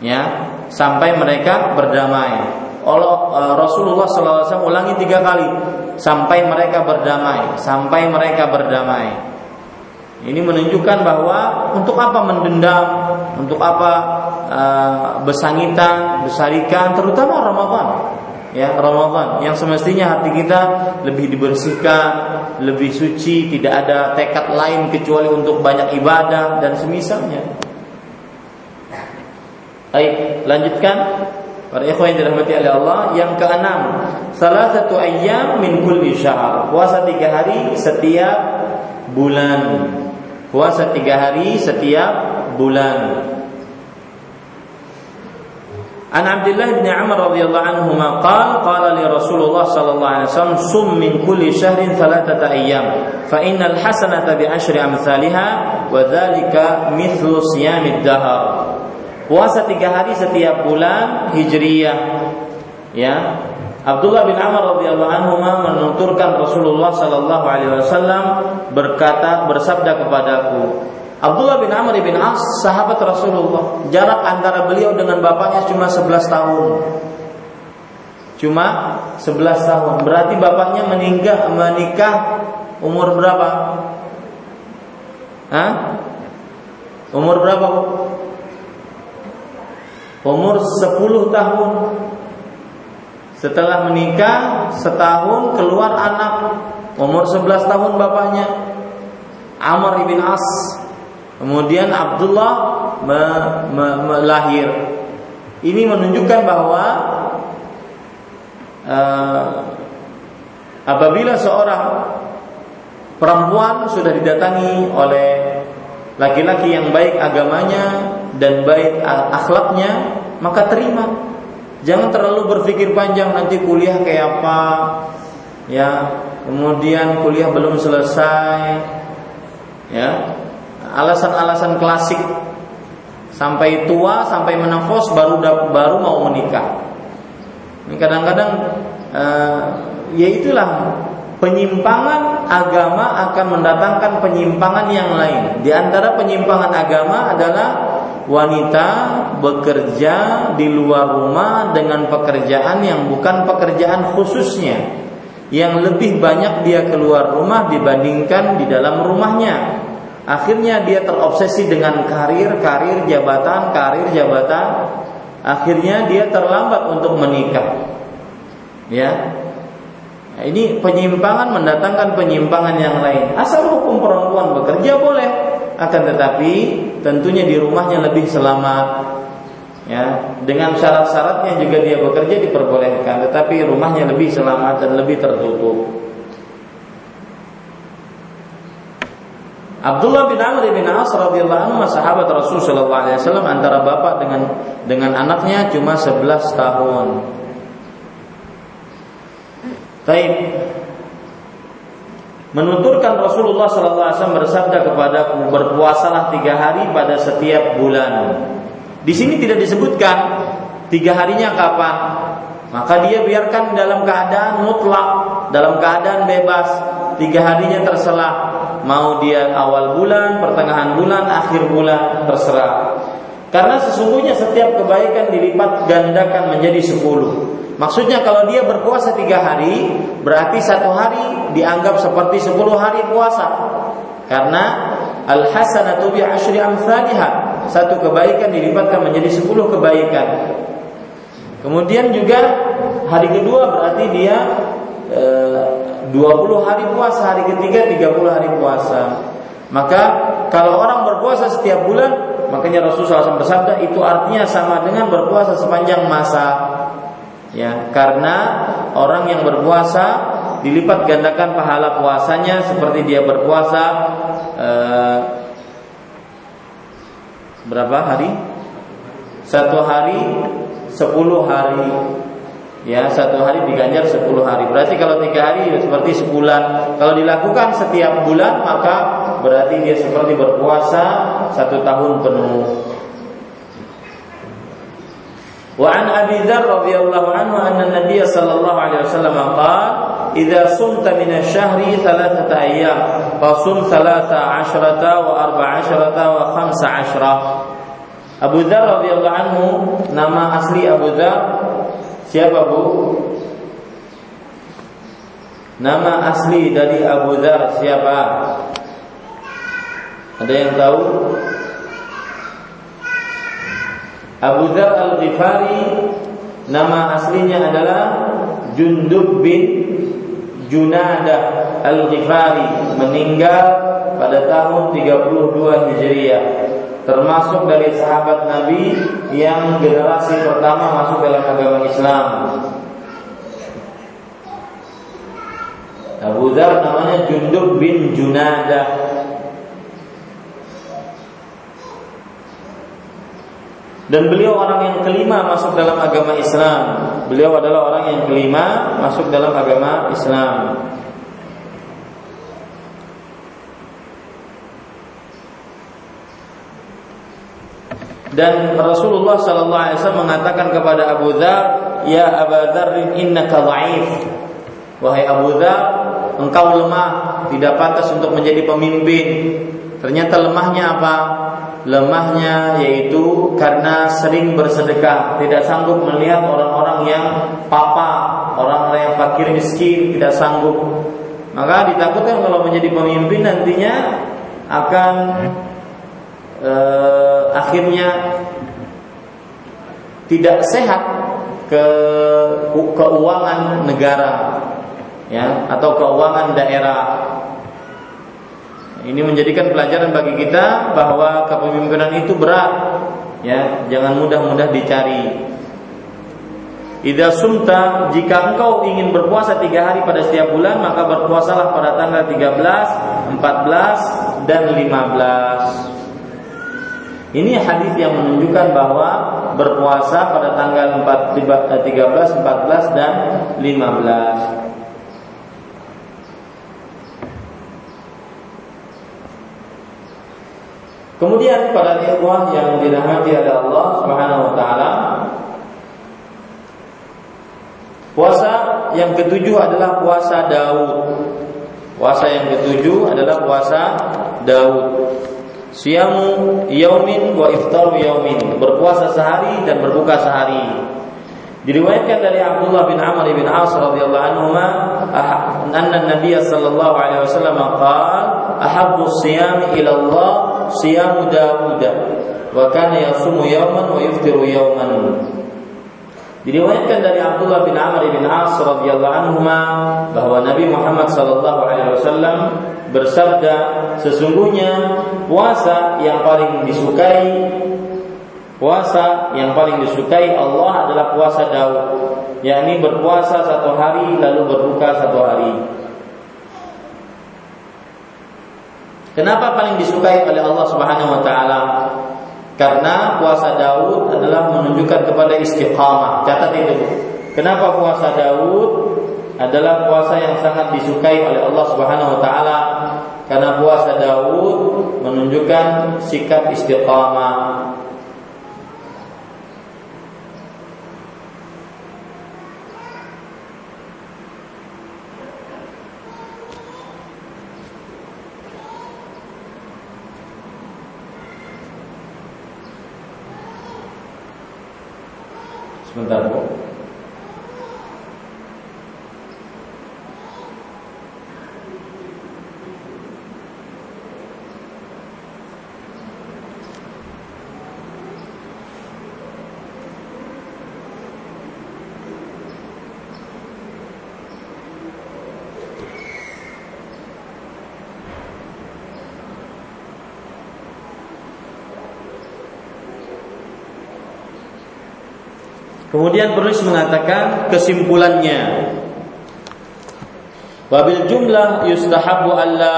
Ya, sampai mereka berdamai. Allah uh, Rasulullah SAW ulangi tiga kali sampai mereka berdamai, sampai mereka berdamai. Ini menunjukkan bahwa untuk apa mendendam, untuk apa uh, besangitan, besarikan, terutama Ramadan. Ya, Ramadan yang semestinya hati kita lebih dibersihkan, lebih suci, tidak ada tekad lain kecuali untuk banyak ibadah dan semisalnya. Baik, lanjutkan. Para ikhwan yang dirahmati oleh Allah Yang keenam Salah satu ayam min kulli syahr Puasa tiga hari setiap bulan puasa tiga hari setiap bulan. An Abdullah bin Amr radhiyallahu anhu qala qala li Rasulullah sallallahu alaihi wasallam sum min kulli syahrin thalathata ayyam fa innal hasanata bi asyri amsalha wa dzalika mithlu siyamid dahar. Puasa tiga hari setiap bulan Hijriyah. Ya. Abdullah bin Amr radhiyallahu anhu menuturkan Rasulullah sallallahu alaihi wasallam berkata bersabda kepadaku Abdullah bin Amr bin As sahabat Rasulullah jarak antara beliau dengan bapaknya cuma 11 tahun. Cuma 11 tahun. Berarti bapaknya meninggal menikah umur berapa? Hah? umur berapa umur 10 tahun. Setelah menikah setahun keluar anak. Umur 11 tahun bapaknya. Amr bin As Kemudian Abdullah me, me, me, lahir. Ini menunjukkan bahwa uh, apabila seorang perempuan sudah didatangi oleh laki-laki yang baik agamanya dan baik akhlaknya, maka terima. Jangan terlalu berpikir panjang nanti kuliah kayak apa, ya. Kemudian kuliah belum selesai, ya alasan-alasan klasik sampai tua sampai menafos baru baru mau menikah. Kadang-kadang uh, ya itulah penyimpangan agama akan mendatangkan penyimpangan yang lain. Di antara penyimpangan agama adalah wanita bekerja di luar rumah dengan pekerjaan yang bukan pekerjaan khususnya. Yang lebih banyak dia keluar rumah dibandingkan di dalam rumahnya. Akhirnya dia terobsesi dengan karir, karir jabatan, karir jabatan. Akhirnya dia terlambat untuk menikah. Ya. Nah, ini penyimpangan mendatangkan penyimpangan yang lain. Asal hukum perempuan bekerja boleh, akan tetapi tentunya di rumahnya lebih selamat. Ya, dengan syarat-syaratnya juga dia bekerja diperbolehkan, tetapi rumahnya lebih selamat dan lebih tertutup. Abdullah bin Amr bin As radhiyallahu anhu sahabat Rasul sallallahu alaihi wasallam antara bapak dengan dengan anaknya cuma 11 tahun. Taib. Menuturkan Rasulullah sallallahu alaihi wasallam bersabda kepadaku berpuasalah tiga hari pada setiap bulan. Di sini tidak disebutkan tiga harinya kapan. Maka dia biarkan dalam keadaan mutlak, dalam keadaan bebas, tiga harinya terselah mau dia awal bulan, pertengahan bulan, akhir bulan, terserah. Karena sesungguhnya setiap kebaikan dilipat gandakan menjadi sepuluh. Maksudnya kalau dia berpuasa tiga hari, berarti satu hari dianggap seperti sepuluh hari puasa. Karena al hasanatu bi ashri amsalha. Satu kebaikan dilipatkan menjadi sepuluh kebaikan. Kemudian juga hari kedua berarti dia 20 hari puasa, hari ketiga 30 hari puasa. Maka kalau orang berpuasa setiap bulan, makanya Rasulullah SAW bersabda itu artinya sama dengan berpuasa sepanjang masa. Ya, karena orang yang berpuasa dilipat gandakan pahala puasanya seperti dia berpuasa eh, berapa hari? Satu hari, sepuluh hari ya satu hari diganjar sepuluh hari. Berarti kalau tiga hari ya seperti sebulan. Kalau dilakukan setiap bulan maka berarti dia seperti berpuasa satu tahun penuh. Wa an Abi Dzar radhiyallahu anhu anna Nabiy sallallahu alaihi wasallam qala idza sumta min asy-syahri thalathata ayyam fa sum thalatha asyrata wa arba'a asyrata wa khamsa asyra Abu Dzar radhiyallahu anhu nama asli Abu Dzar Siapa Bu? Nama asli dari Abu Dhar siapa? Ada yang tahu? Abu Dhar Al-Ghifari Nama aslinya adalah Jundub bin Junadah Al-Ghifari Meninggal pada tahun 32 Hijriah termasuk dari sahabat Nabi yang generasi pertama masuk dalam agama Islam. Abu Dhar namanya Jundub bin Junadah. Dan beliau orang yang kelima masuk dalam agama Islam. Beliau adalah orang yang kelima masuk dalam agama Islam. Dan Rasulullah Sallallahu Alaihi Wasallam mengatakan kepada Abu Dhar, Ya Abu Dhar, innaka dhaif. Wahai Abu Dhar, engkau lemah, tidak pantas untuk menjadi pemimpin. Ternyata lemahnya apa? Lemahnya yaitu karena sering bersedekah, tidak sanggup melihat orang-orang yang papa, orang-orang yang fakir miskin, tidak sanggup. Maka ditakutkan kalau menjadi pemimpin nantinya akan eh, akhirnya tidak sehat ke keuangan negara ya atau keuangan daerah ini menjadikan pelajaran bagi kita bahwa kepemimpinan itu berat ya jangan mudah-mudah dicari Ida sumta jika engkau ingin berpuasa tiga hari pada setiap bulan maka berpuasalah pada tanggal 13, 14 dan 15. Ini hadis yang menunjukkan bahwa berpuasa pada tanggal 4, 13, 14 dan 15. Kemudian pada ikhwah yang dirahmati oleh Allah Subhanahu wa taala Puasa yang ketujuh adalah puasa Daud. Puasa yang ketujuh adalah puasa Daud. Siyamu yaumin wa iftaru yaumin. Berpuasa sehari dan berbuka sehari. Diriwayatkan dari Abdullah bin Amr bin As radhiyallahu anhu anna Nabi sallallahu alaihi wasallam qala ahabbu siyam ila Allah siyamu Dawud wa kana yasumu yawman wa yuftiru yawman. Diriwayatkan dari Abdullah bin Amr bin As radhiyallahu anhu bahwa Nabi Muhammad sallallahu alaihi wasallam bersabda sesungguhnya puasa yang paling disukai puasa yang paling disukai Allah adalah puasa Daud yakni berpuasa satu hari lalu berbuka satu hari Kenapa paling disukai oleh Allah Subhanahu wa taala? Karena puasa Daud adalah menunjukkan kepada istiqamah. Catat itu. Kenapa puasa Daud adalah puasa yang sangat disukai oleh Allah Subhanahu wa taala karena puasa Daud menunjukkan sikap istiqamah Sebentar Bu. Kemudian penulis mengatakan kesimpulannya Wabil jumlah yustahabu alla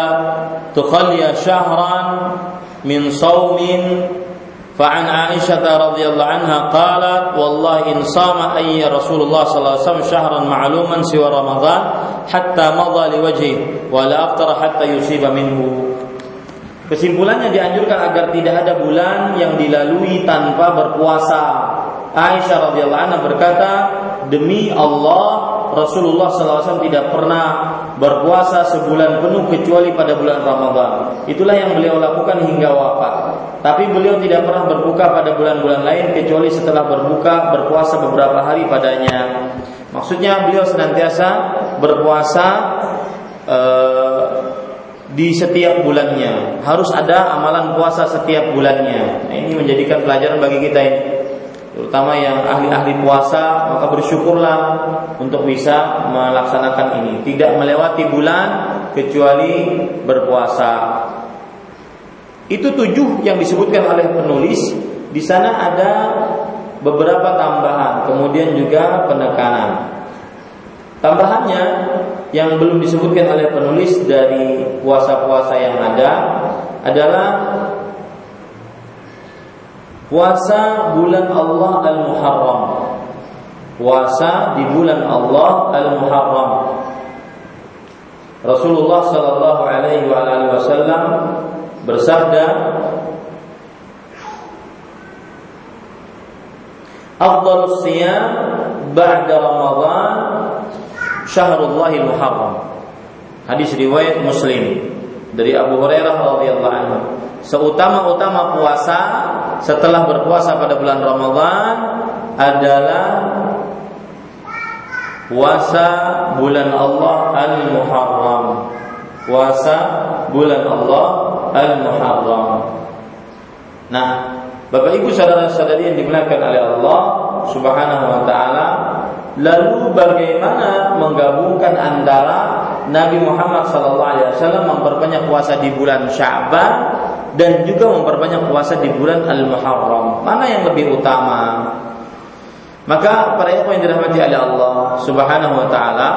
tukhalliya syahran min sawmin فعن عائشة رضي الله عنها قالت والله إن صام أي رسول الله صلى الله عليه وسلم شهرا معلوما سوى رمضان حتى مضى لوجهه ولا أفطر حتى يصيب منه Kesimpulannya dianjurkan agar tidak ada bulan yang dilalui tanpa berpuasa Aisyah radhiyallahu anha berkata, demi Allah Rasulullah SAW tidak pernah berpuasa sebulan penuh kecuali pada bulan Ramadan. Itulah yang beliau lakukan hingga wafat. Tapi beliau tidak pernah berbuka pada bulan-bulan lain kecuali setelah berbuka berpuasa beberapa hari padanya. Maksudnya beliau senantiasa berpuasa uh, di setiap bulannya. Harus ada amalan puasa setiap bulannya. Nah, ini menjadikan pelajaran bagi kita ini terutama yang ahli-ahli puasa maka bersyukurlah untuk bisa melaksanakan ini. Tidak melewati bulan kecuali berpuasa. Itu tujuh yang disebutkan oleh penulis. Di sana ada beberapa tambahan kemudian juga penekanan. Tambahannya yang belum disebutkan oleh penulis dari puasa-puasa yang ada adalah puasa bulan Allah Al-Muharram. Puasa di bulan Allah Al-Muharram. Rasulullah sallallahu alaihi wasallam bersabda Afdalus siyam ba'da Ramadan syahrullahil muharram. Hadis riwayat Muslim dari Abu Hurairah radhiyallahu anhu. Seutama-utama puasa setelah berpuasa pada bulan Ramadan adalah puasa bulan Allah Al-Muharram. Puasa bulan Allah Al-Muharram. Nah, Bapak Ibu saudara-saudari yang dimuliakan oleh Allah Subhanahu wa taala, lalu bagaimana menggabungkan antara Nabi Muhammad SAW memperbanyak puasa di bulan Sya'ban dan juga memperbanyak puasa di bulan Al-Muharram. Mana yang lebih utama? Maka para ikhwan yang dirahmati oleh Allah Subhanahu wa taala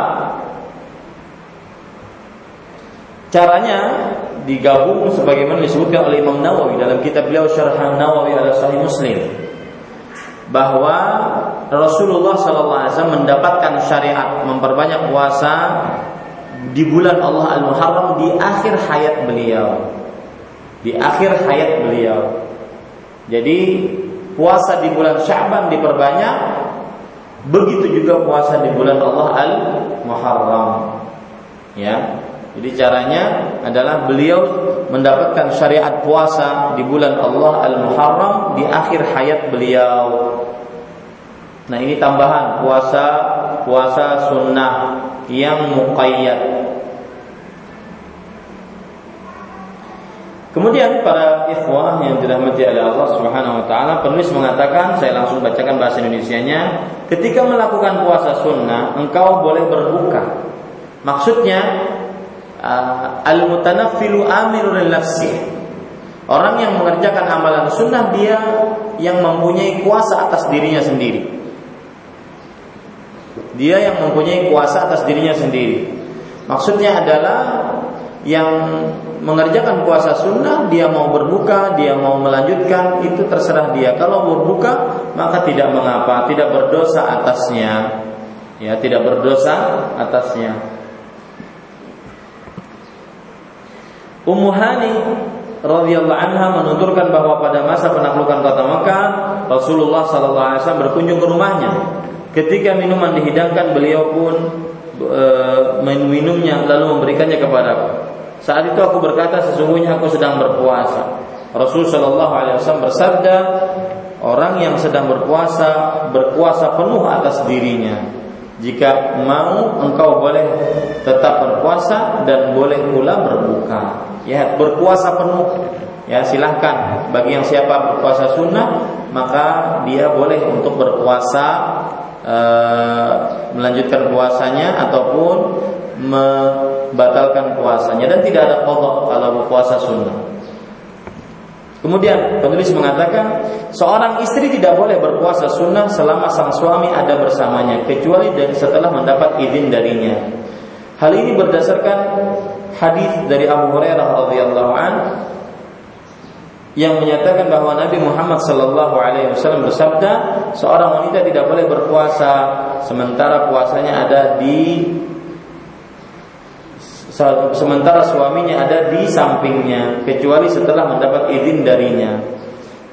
caranya digabung sebagaimana disebutkan oleh Imam Nawawi dalam kitab beliau Syarh Nawawi ala Sahih Muslim bahwa Rasulullah SAW mendapatkan syariat memperbanyak puasa di bulan Allah Al-Muharram di akhir hayat beliau. Di akhir hayat beliau. Jadi puasa di bulan Syaban diperbanyak, begitu juga puasa di bulan Allah Al-Muharram. Ya, jadi caranya adalah beliau mendapatkan syariat puasa di bulan Allah Al-Muharram di akhir hayat beliau. Nah ini tambahan puasa puasa sunnah yang muqayyad. Kemudian para ikhwah yang dirahmati oleh Allah Subhanahu wa taala, penulis mengatakan, saya langsung bacakan bahasa Indonesianya, ketika melakukan puasa sunnah, engkau boleh berbuka. Maksudnya uh, al-mutanaffilu amirul nafsi. Orang yang mengerjakan amalan sunnah dia yang mempunyai kuasa atas dirinya sendiri. Dia yang mempunyai kuasa atas dirinya sendiri. Maksudnya adalah yang mengerjakan puasa sunnah dia mau berbuka dia mau melanjutkan itu terserah dia kalau berbuka maka tidak mengapa tidak berdosa atasnya ya tidak berdosa atasnya Ummu Hani radhiyallahu anha menuturkan bahwa pada masa penaklukan kota Mekah, Rasulullah sallallahu alaihi wasallam berkunjung ke rumahnya. Ketika minuman dihidangkan, beliau pun e, minumnya lalu memberikannya kepadaku. Saat itu aku berkata sesungguhnya aku sedang berpuasa. Rasul sallallahu alaihi wasallam bersabda, orang yang sedang berpuasa berpuasa penuh atas dirinya jika mau engkau boleh tetap berpuasa dan boleh pula berbuka. Ya, berpuasa penuh. Ya, silahkan bagi yang siapa berpuasa sunnah maka dia boleh untuk berpuasa e, melanjutkan puasanya ataupun membatalkan puasanya dan tidak ada kodok kalau berpuasa sunnah. Kemudian penulis mengatakan seorang istri tidak boleh berpuasa sunnah selama sang suami ada bersamanya kecuali dari setelah mendapat izin darinya. Hal ini berdasarkan hadis dari Abu Hurairah radhiyallahu an yang menyatakan bahwa Nabi Muhammad sallallahu alaihi wasallam bersabda, seorang wanita tidak boleh berpuasa sementara puasanya ada di sementara suaminya ada di sampingnya kecuali setelah mendapat izin darinya.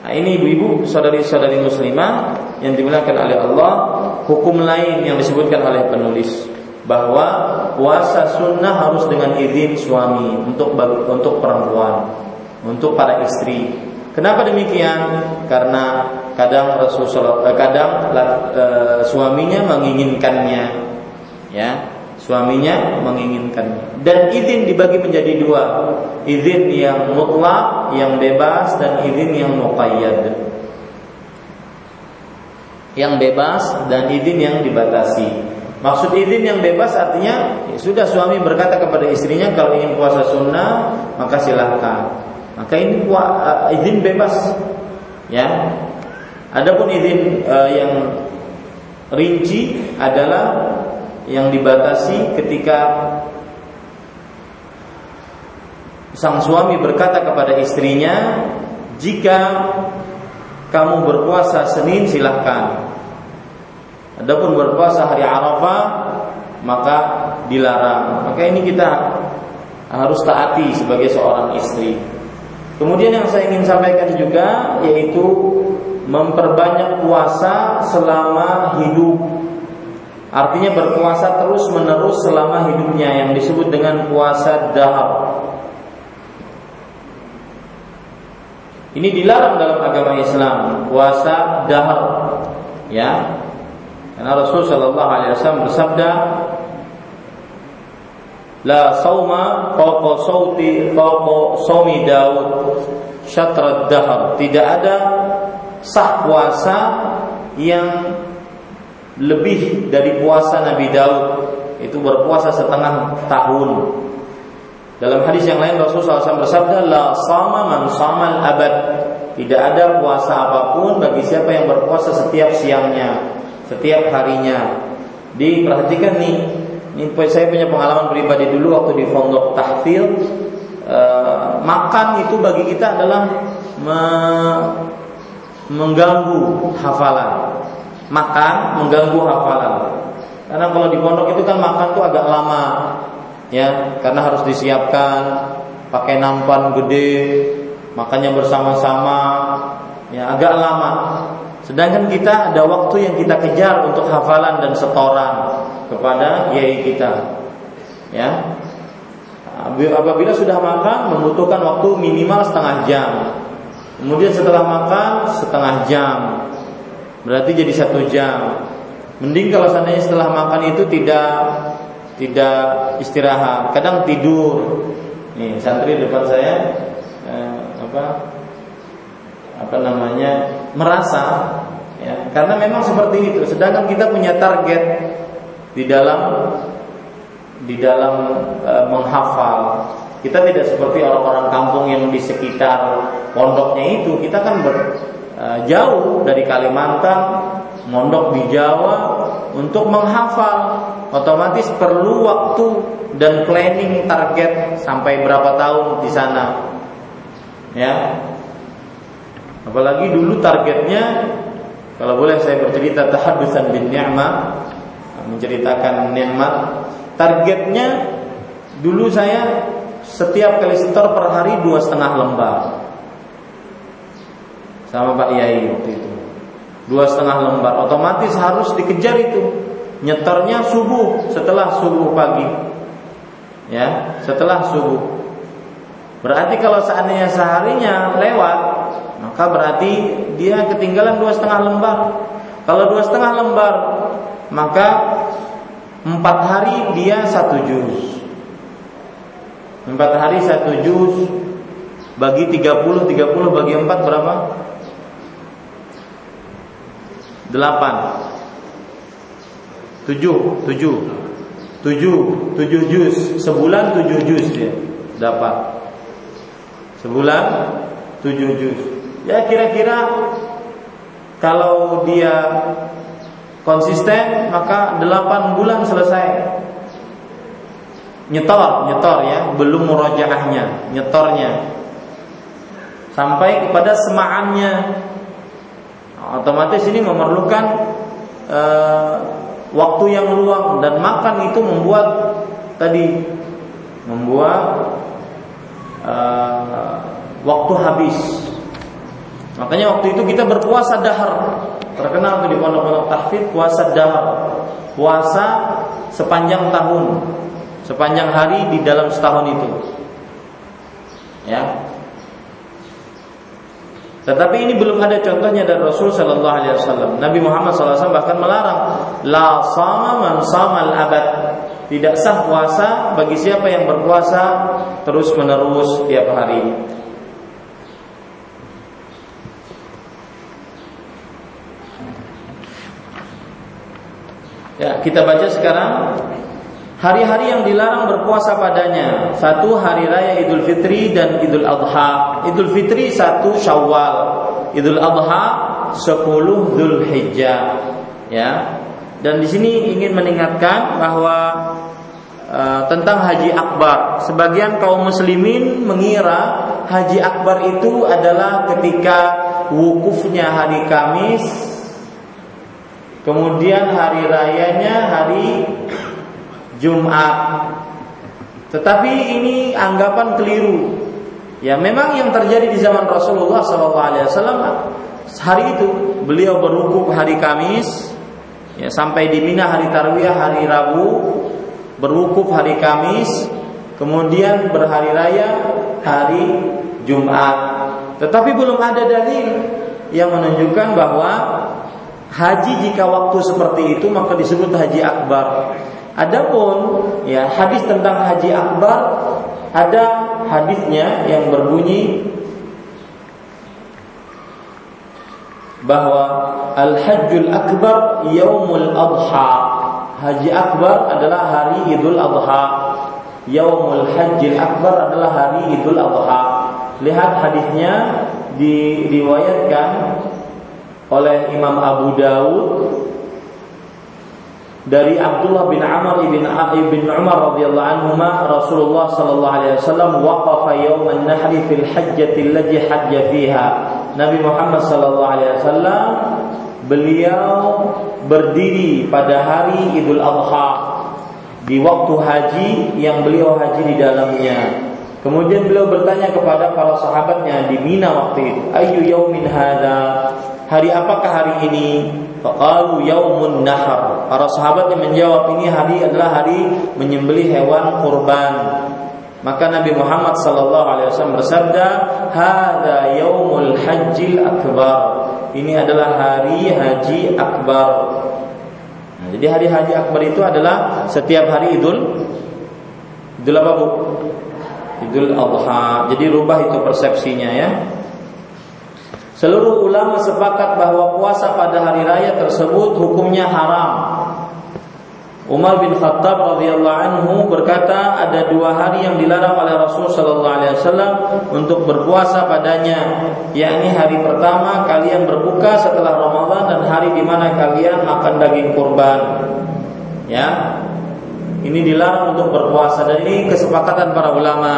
Nah, ini ibu-ibu, saudari-saudari muslimah yang dimuliakan oleh Allah, hukum lain yang disebutkan oleh penulis bahwa puasa sunnah harus dengan izin suami untuk untuk perempuan, untuk para istri. Kenapa demikian? Karena kadang Rasulullah eh, kadang uh, suaminya menginginkannya, ya suaminya menginginkan. Dan izin dibagi menjadi dua. Izin yang mutlak yang bebas dan izin yang muqayyad. Yang bebas dan izin yang dibatasi. Maksud izin yang bebas artinya ya sudah suami berkata kepada istrinya kalau ingin puasa sunnah maka silahkan maka ini uh, izin bebas. Ya. Adapun izin uh, yang rinci adalah yang dibatasi ketika sang suami berkata kepada istrinya, "Jika kamu berpuasa Senin silahkan. Adapun berpuasa hari Arafah maka dilarang. Maka ini kita harus taati sebagai seorang istri. Kemudian yang saya ingin sampaikan juga yaitu memperbanyak puasa selama hidup. Artinya berpuasa terus menerus selama hidupnya yang disebut dengan puasa dahar. Ini dilarang dalam agama Islam, puasa dahar. Ya. Karena Rasul sallallahu alaihi wasallam bersabda, La sauma fawqa sauti fawqa saumi Daud syatra dahar. Tidak ada sah puasa yang lebih dari puasa Nabi Daud itu berpuasa setengah tahun. Dalam hadis yang lain Rasulullah SAW bersabda, La sama man samal abad. Tidak ada puasa apa pun bagi siapa yang berpuasa setiap siangnya, setiap harinya. Diperhatikan nih, ini saya punya pengalaman pribadi dulu waktu di pondok tahfil. E, makan itu bagi kita adalah me, mengganggu hafalan. Makan mengganggu hafalan. Karena kalau di pondok itu kan makan tuh agak lama, ya, karena harus disiapkan pakai nampan gede, makannya bersama-sama, ya agak lama. Sedangkan kita ada waktu yang kita kejar untuk hafalan dan setoran kepada yai kita. Ya. Apabila sudah makan membutuhkan waktu minimal setengah jam. Kemudian setelah makan setengah jam. Berarti jadi satu jam. Mending kalau seandainya setelah makan itu tidak tidak istirahat, kadang tidur. Nih santri depan saya eh, apa apa namanya merasa ya karena memang seperti itu sedangkan kita punya target di dalam di dalam e, menghafal kita tidak seperti orang-orang kampung yang di sekitar pondoknya itu kita kan ber, jauh dari Kalimantan mondok di Jawa untuk menghafal otomatis perlu waktu dan planning target sampai berapa tahun di sana. Ya. Apalagi dulu targetnya kalau boleh saya bercerita tahaddusan bin ni'mah menceritakan nikmat. Targetnya dulu saya setiap kali setor per hari dua setengah lembar sama Pak Yai waktu itu dua setengah lembar otomatis harus dikejar itu nyetornya subuh setelah subuh pagi ya setelah subuh berarti kalau seandainya seharinya lewat maka berarti dia ketinggalan dua setengah lembar. Kalau dua setengah lembar, maka empat hari dia satu juz. Empat hari satu juz bagi tiga puluh tiga puluh bagi empat berapa? Delapan. Tujuh, tujuh, tujuh, tujuh juz. Sebulan tujuh juz dia dapat. Sebulan tujuh juz. Ya kira-kira kalau dia konsisten maka 8 bulan selesai. Nyetor, nyetor ya, belum murojaahnya, nyetornya. Sampai kepada semaannya. Otomatis ini memerlukan uh, waktu yang luang dan makan itu membuat tadi membuat uh, waktu habis Makanya waktu itu kita berpuasa dahar. Terkenal tuh di pondok-pondok tahfidz puasa dahar. Puasa sepanjang tahun. Sepanjang hari di dalam setahun itu. Ya. Tetapi ini belum ada contohnya dari Rasul Shallallahu Alaihi Wasallam. Nabi Muhammad SAW bahkan melarang la sama man sama abad. Tidak sah puasa bagi siapa yang berpuasa terus menerus tiap hari. Ya, kita baca sekarang hari-hari yang dilarang berpuasa padanya. Satu hari raya Idul Fitri dan Idul Adha. Idul Fitri satu Syawal, Idul Adha sepuluh Dhul Hijjah. Ya. Dan di sini ingin mengingatkan bahwa uh, tentang Haji Akbar. Sebagian kaum muslimin mengira Haji Akbar itu adalah ketika wukufnya hari Kamis, kemudian hari rayanya hari Jumat. Tetapi ini anggapan keliru. Ya memang yang terjadi di zaman Rasulullah SAW hari itu beliau berwukuf hari Kamis, ya, sampai di Mina hari Tarwiyah hari Rabu, berwukuf hari Kamis, kemudian berhari raya hari Jumat. Tetapi belum ada dalil yang menunjukkan bahwa haji jika waktu seperti itu maka disebut haji akbar. Adapun ya hadis tentang haji akbar ada hadisnya yang berbunyi bahwa al-hajjul akbar yaumul adha. Haji akbar adalah hari Idul Adha. Yaumul hajjil akbar adalah hari Idul Adha. Lihat hadisnya diriwayatkan oleh Imam Abu Dawud dari Abdullah bin Amr bin bin Umar radhiyallahu anhu Rasulullah sallallahu alaihi wasallam waqafa yawm an-nahri fil hajjati allati hajja fiha Nabi Muhammad sallallahu alaihi wasallam beliau berdiri pada hari Idul Adha di waktu haji yang beliau haji di dalamnya Kemudian beliau bertanya kepada para sahabatnya di Mina waktu itu, "Ayu yaumin hadza?" Hari apakah hari ini? Faqalu yaumun nahar. Para sahabat yang menjawab ini hari adalah hari menyembelih hewan kurban. Maka Nabi Muhammad sallallahu alaihi wasallam bersabda, "Hadza yaumul hajjil akbar." Ini adalah hari haji akbar. Nah, jadi hari haji akbar itu adalah setiap hari Idul Idul apa Bu? Idul Adha. Jadi rubah itu persepsinya ya. Seluruh ulama sepakat bahwa puasa pada hari raya tersebut hukumnya haram. Umar bin Khattab radhiyallahu anhu berkata ada dua hari yang dilarang oleh Rasul sallallahu alaihi wasallam untuk berpuasa padanya, yakni hari pertama kalian berbuka setelah Ramadan dan hari di mana kalian makan daging kurban. Ya, ini dilarang untuk berpuasa dan ini kesepakatan para ulama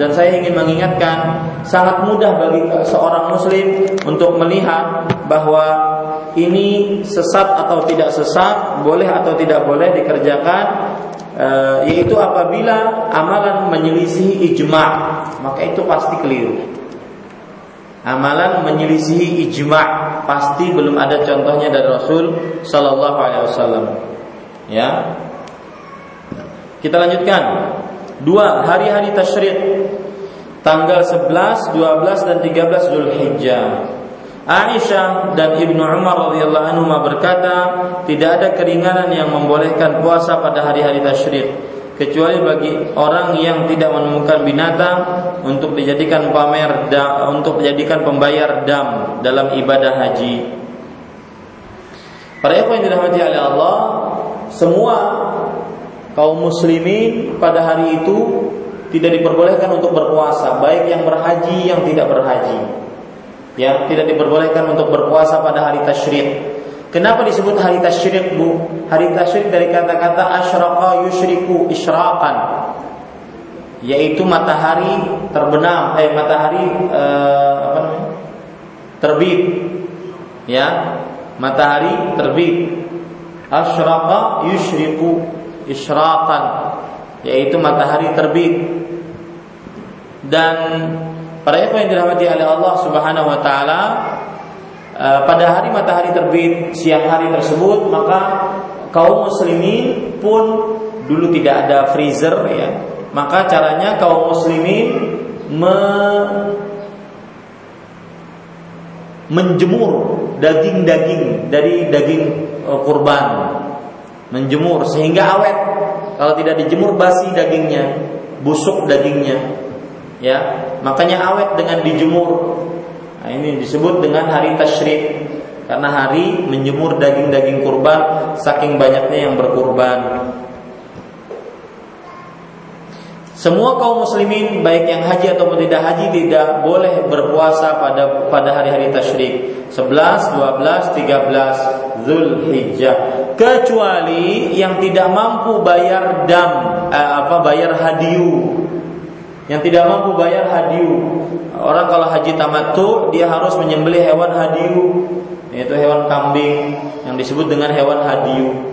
dan saya ingin mengingatkan sangat mudah bagi seorang muslim untuk melihat bahwa ini sesat atau tidak sesat, boleh atau tidak boleh dikerjakan e, yaitu apabila amalan menyelisihi ijma, maka itu pasti keliru. Amalan menyelisihi ijma pasti belum ada contohnya dari Rasul Shallallahu Alaihi Wasallam. Ya, kita lanjutkan. Dua hari-hari tasyrik tanggal 11, 12 dan 13 Zulhijjah. Aisyah dan Ibnu Umar radhiyallahu anhu berkata, tidak ada keringanan yang membolehkan puasa pada hari-hari tasyrik kecuali bagi orang yang tidak menemukan binatang untuk dijadikan pamer untuk dijadikan pembayar dam dalam ibadah haji. Para ikhwan yang dirahmati oleh Allah, semua kaum muslimin pada hari itu tidak diperbolehkan untuk berpuasa, baik yang berhaji yang tidak berhaji. Ya, tidak diperbolehkan untuk berpuasa pada hari tasyrik. Kenapa disebut hari tasyrik, Bu? Hari tasyrik dari kata-kata asyraqa yusyriku isyraqan. Yaitu matahari terbenam, eh matahari eh, apa namanya? terbit. Ya, matahari terbit. Asyraqa yusyriku isyraqan yaitu matahari terbit. Dan para ikhwan yang dirahmati oleh Allah Subhanahu wa taala e, pada hari matahari terbit siang hari tersebut maka kaum muslimin pun dulu tidak ada freezer ya. Maka caranya kaum muslimin me menjemur daging-daging dari daging e, kurban menjemur sehingga awet. Kalau tidak dijemur basi dagingnya, busuk dagingnya. Ya, makanya awet dengan dijemur. Nah, ini disebut dengan hari tasyrik karena hari menjemur daging-daging kurban saking banyaknya yang berkurban. Semua kaum muslimin baik yang haji ataupun tidak haji tidak boleh berpuasa pada pada hari-hari tasyrik 11, 12, 13 Zulhijjah kecuali yang tidak mampu bayar dam eh, apa bayar hadiu Yang tidak mampu bayar hadiu. Orang kalau haji tamattu dia harus menyembelih hewan hadiu, yaitu hewan kambing yang disebut dengan hewan hadiu.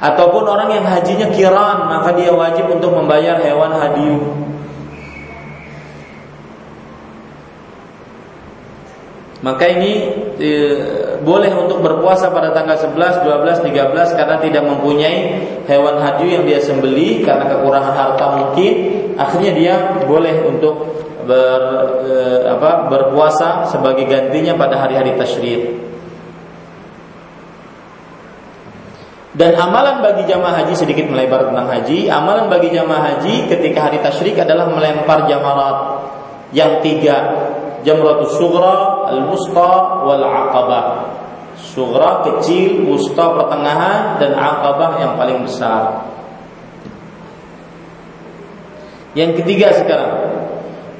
Ataupun orang yang hajinya kiran, maka dia wajib untuk membayar hewan hadiu. Maka ini e, boleh untuk berpuasa pada tanggal 11, 12, 13 karena tidak mempunyai hewan haji yang dia sembeli karena kekurangan harta mungkin, akhirnya dia boleh untuk ber, e, apa, berpuasa sebagai gantinya pada hari-hari tasyrik. Dan amalan bagi jamaah haji sedikit melebar tentang haji. Amalan bagi jamaah haji ketika hari tasyrik adalah melempar jamarat yang tiga jamratus sughra, al-wusta wal aqabah. Sughra kecil, wusta pertengahan dan aqabah yang paling besar. Yang ketiga sekarang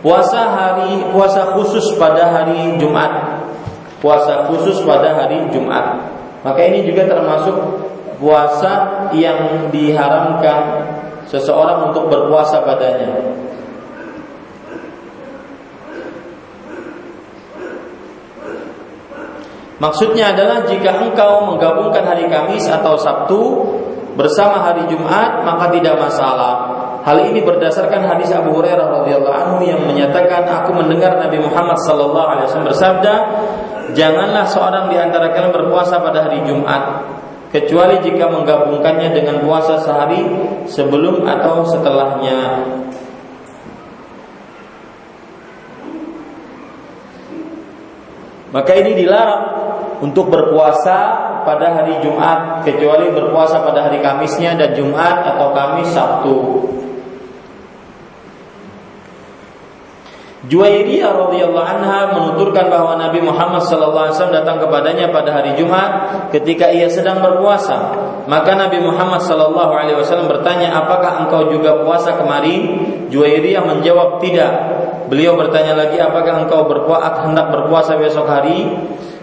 puasa hari puasa khusus pada hari Jumat. Puasa khusus pada hari Jumat. Maka ini juga termasuk puasa yang diharamkan seseorang untuk berpuasa padanya. Maksudnya adalah jika engkau menggabungkan hari Kamis atau Sabtu bersama hari Jumat maka tidak masalah. Hal ini berdasarkan hadis Abu Hurairah radhiyallahu anhu yang menyatakan aku mendengar Nabi Muhammad sallallahu alaihi wasallam bersabda, "Janganlah seorang di antara kalian berpuasa pada hari Jumat kecuali jika menggabungkannya dengan puasa sehari sebelum atau setelahnya." Maka ini dilarang untuk berpuasa pada hari Jumat kecuali berpuasa pada hari Kamisnya dan Jumat atau Kamis Sabtu. Juwairiyah radhiyallahu anha menuturkan bahwa Nabi Muhammad sallallahu alaihi wasallam datang kepadanya pada hari Jumat ketika ia sedang berpuasa. Maka Nabi Muhammad sallallahu alaihi wasallam bertanya, "Apakah engkau juga puasa kemarin?" Juwairiyah menjawab, "Tidak." Beliau bertanya lagi, "Apakah engkau berpuasa hendak berpuasa besok hari?"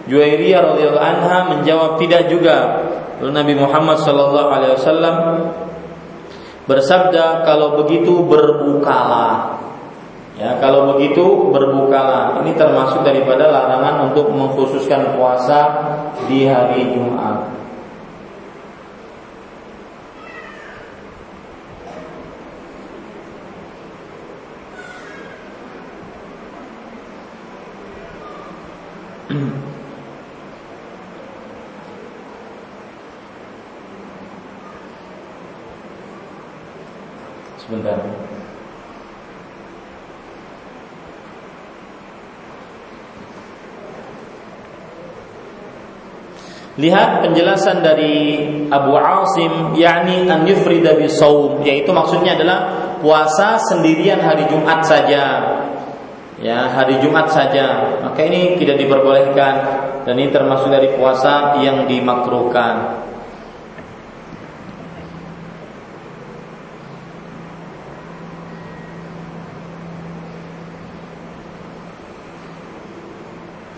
Juwairiyah radhiyallahu anha menjawab tidak juga. Lalu Nabi Muhammad sallallahu alaihi wasallam bersabda kalau begitu berbukalah. Ya, kalau begitu berbukalah. Ini termasuk daripada larangan untuk mengkhususkan puasa di hari Jumat. Sebentar. <clears throat> Lihat penjelasan dari Abu Asim yakni an yufrida bi saum yaitu maksudnya adalah puasa sendirian hari Jumat saja. Ya, hari Jumat saja. Maka ini tidak diperbolehkan dan ini termasuk dari puasa yang dimakruhkan.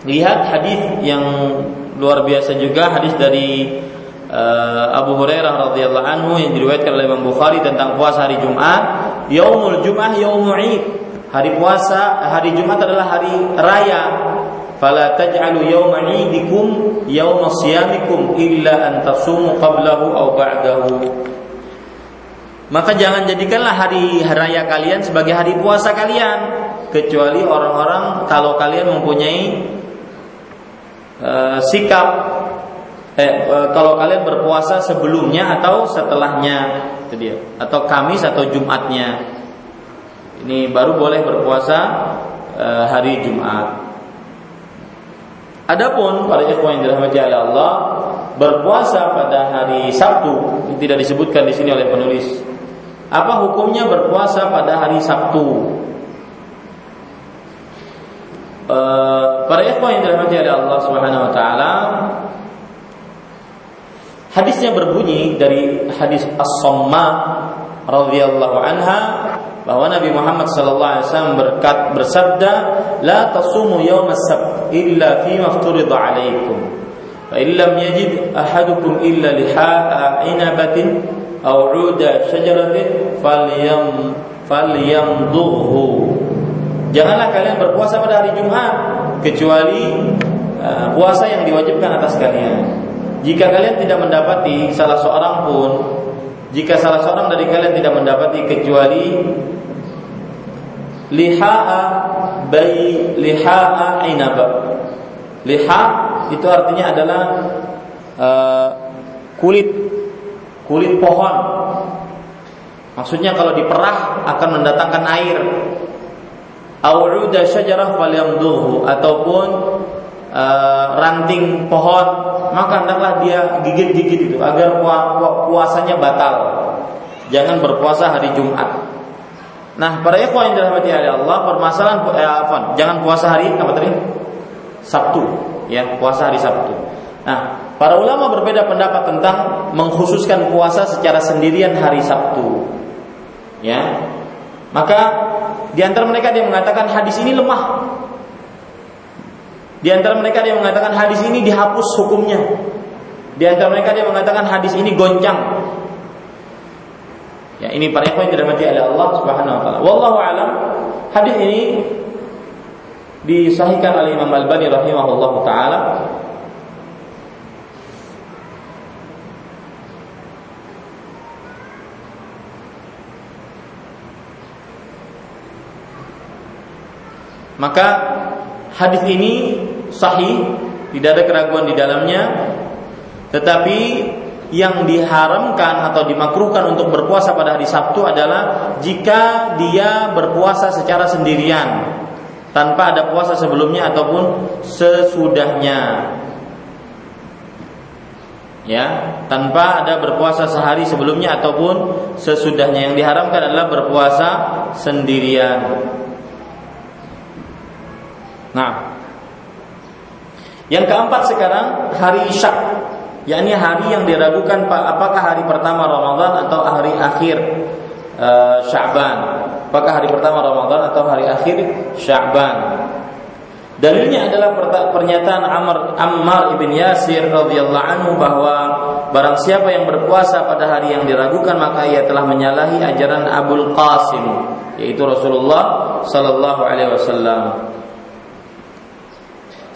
Lihat hadis yang luar biasa juga hadis dari uh, Abu Hurairah radhiyallahu anhu yang diriwayatkan oleh Imam Bukhari tentang puasa hari Jumat. Yaumul Jum'ah yaumul Id. Hari puasa hari Jumat adalah hari raya. Fala taj'alu yawma 'idikum yawma siyamikum illa an tasumu qablahu aw ba'dahu. Maka jangan jadikanlah hari raya kalian sebagai hari puasa kalian kecuali orang-orang kalau kalian mempunyai Eh, sikap eh, eh, kalau kalian berpuasa sebelumnya atau setelahnya itu dia. Atau Kamis atau Jumatnya. Ini baru boleh berpuasa eh, hari Jumat. Adapun para ikhwan yang dirahmati Allah berpuasa pada hari Sabtu ini tidak disebutkan di sini oleh penulis. Apa hukumnya berpuasa pada hari Sabtu Eh, para ikhwan yang dirahmati oleh Allah Subhanahu wa taala hadisnya berbunyi dari hadis As-Samma radhiyallahu anha bahwa Nabi Muhammad sallallahu alaihi wasallam berkat bersabda la tasumu yawm as-sabt illa fi mafturida alaikum fa in lam yajid ahadukum illa liha'a inabatin aw 'uda syajaratin falyam falyamdhuhu. Janganlah kalian berpuasa pada hari Jumat kecuali uh, puasa yang diwajibkan atas kalian. Jika kalian tidak mendapati salah seorang pun jika salah seorang dari kalian tidak mendapati kecuali liha'a bayi liha'a inab. Liha itu artinya adalah uh, kulit kulit pohon. Maksudnya kalau diperah akan mendatangkan air. Au'uda syajarah falyamduhu ataupun uh, ranting pohon maka hendaklah dia gigit-gigit itu agar puasanya batal. Jangan berpuasa hari Jumat. Nah, para ikhwan yang dirahmati oleh Allah, permasalahan eh, apa? Jangan puasa hari apa tadi? Sabtu, ya, puasa hari Sabtu. Nah, para ulama berbeda pendapat tentang mengkhususkan puasa secara sendirian hari Sabtu. Ya. Maka di antara mereka dia mengatakan hadis ini lemah. Di antara mereka dia mengatakan hadis ini dihapus hukumnya. Di antara mereka dia mengatakan hadis ini goncang. Ya, ini para ikhwan yang dirahmati oleh Allah Subhanahu wa taala. Wallahu alam, hadis ini disahihkan oleh Imam Al-Albani rahimahullah taala Maka hadis ini sahih, tidak ada keraguan di dalamnya. Tetapi yang diharamkan atau dimakruhkan untuk berpuasa pada hari Sabtu adalah jika dia berpuasa secara sendirian tanpa ada puasa sebelumnya ataupun sesudahnya. Ya, tanpa ada berpuasa sehari sebelumnya ataupun sesudahnya. Yang diharamkan adalah berpuasa sendirian. Nah, yang keempat sekarang hari Isyak yakni hari yang diragukan apakah hari pertama Ramadan atau hari akhir uh, Sya'ban. Apakah hari pertama Ramadan atau hari akhir Sya'ban? Dalilnya adalah pernyataan Amr, Ammar ibn Yasir radhiyallahu anhu bahwa barang siapa yang berpuasa pada hari yang diragukan maka ia telah menyalahi ajaran Abul Qasim yaitu Rasulullah sallallahu alaihi wasallam.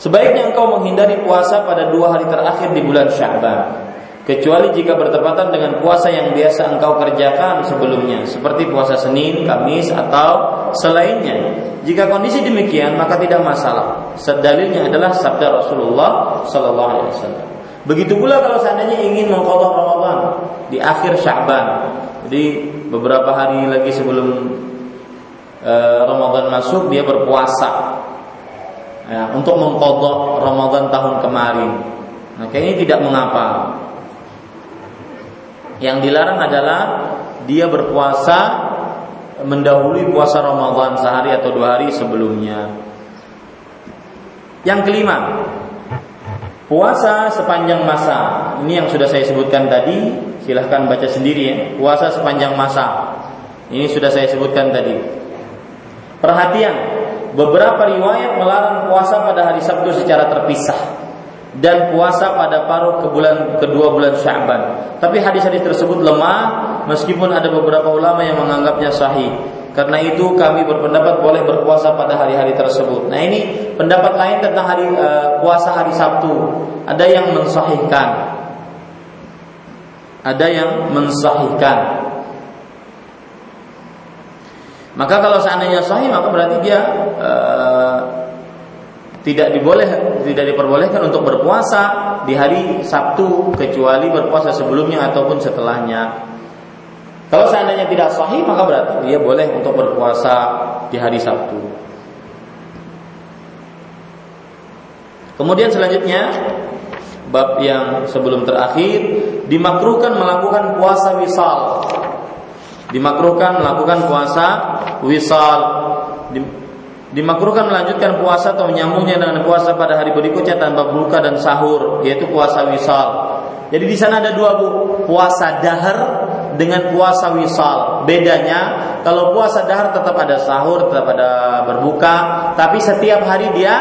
Sebaiknya engkau menghindari puasa pada dua hari terakhir di bulan Sya'ban kecuali jika bertepatan dengan puasa yang biasa engkau kerjakan sebelumnya seperti puasa Senin, Kamis atau selainnya. Jika kondisi demikian maka tidak masalah. Sedalilnya adalah sabda Rasulullah sallallahu alaihi wasallam. Begitu pula kalau seandainya ingin mengqadha Ramadan di akhir Sya'ban. Jadi beberapa hari lagi sebelum uh, Ramadan masuk dia berpuasa ya, untuk mengkodok Ramadan tahun kemarin. Maka ini tidak mengapa. Yang dilarang adalah dia berpuasa mendahului puasa Ramadan sehari atau dua hari sebelumnya. Yang kelima, puasa sepanjang masa. Ini yang sudah saya sebutkan tadi, silahkan baca sendiri ya. Puasa sepanjang masa. Ini sudah saya sebutkan tadi. Perhatian, beberapa riwayat melarang puasa pada hari Sabtu secara terpisah dan puasa pada paruh ke bulan kedua bulan Sya'ban. Tapi hadis-hadis tersebut lemah meskipun ada beberapa ulama yang menganggapnya sahih. Karena itu kami berpendapat boleh berpuasa pada hari-hari tersebut. Nah ini pendapat lain tentang hari uh, puasa hari Sabtu. Ada yang mensahihkan. Ada yang mensahihkan. Maka kalau seandainya sahih maka berarti dia uh, tidak diboleh tidak diperbolehkan untuk berpuasa di hari Sabtu kecuali berpuasa sebelumnya ataupun setelahnya. Kalau seandainya tidak sahih maka berarti dia boleh untuk berpuasa di hari Sabtu. Kemudian selanjutnya bab yang sebelum terakhir dimakruhkan melakukan puasa wisal. Dimakruhkan melakukan puasa wisal dimakruhkan melanjutkan puasa atau menyambungnya dengan puasa pada hari berikutnya tanpa buka dan sahur yaitu puasa wisal. Jadi di sana ada dua bu, puasa dahar dengan puasa wisal. Bedanya kalau puasa dahar tetap ada sahur, tetap ada berbuka, tapi setiap hari dia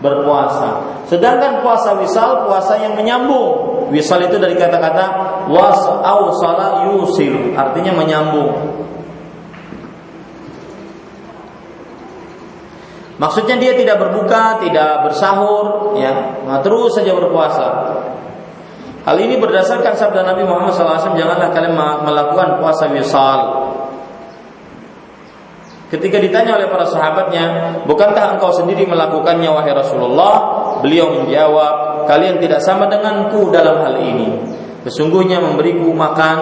berpuasa. Sedangkan puasa wisal puasa yang menyambung. Wisal itu dari kata-kata was salat, yusil artinya menyambung. Maksudnya dia tidak berbuka, tidak bersahur, ya, nah, terus saja berpuasa. Hal ini berdasarkan sabda Nabi Muhammad SAW, janganlah kalian melakukan puasa wisal. Ketika ditanya oleh para sahabatnya, bukankah engkau sendiri melakukannya wahai Rasulullah? Beliau menjawab, kalian tidak sama denganku dalam hal ini. Sesungguhnya memberiku makan,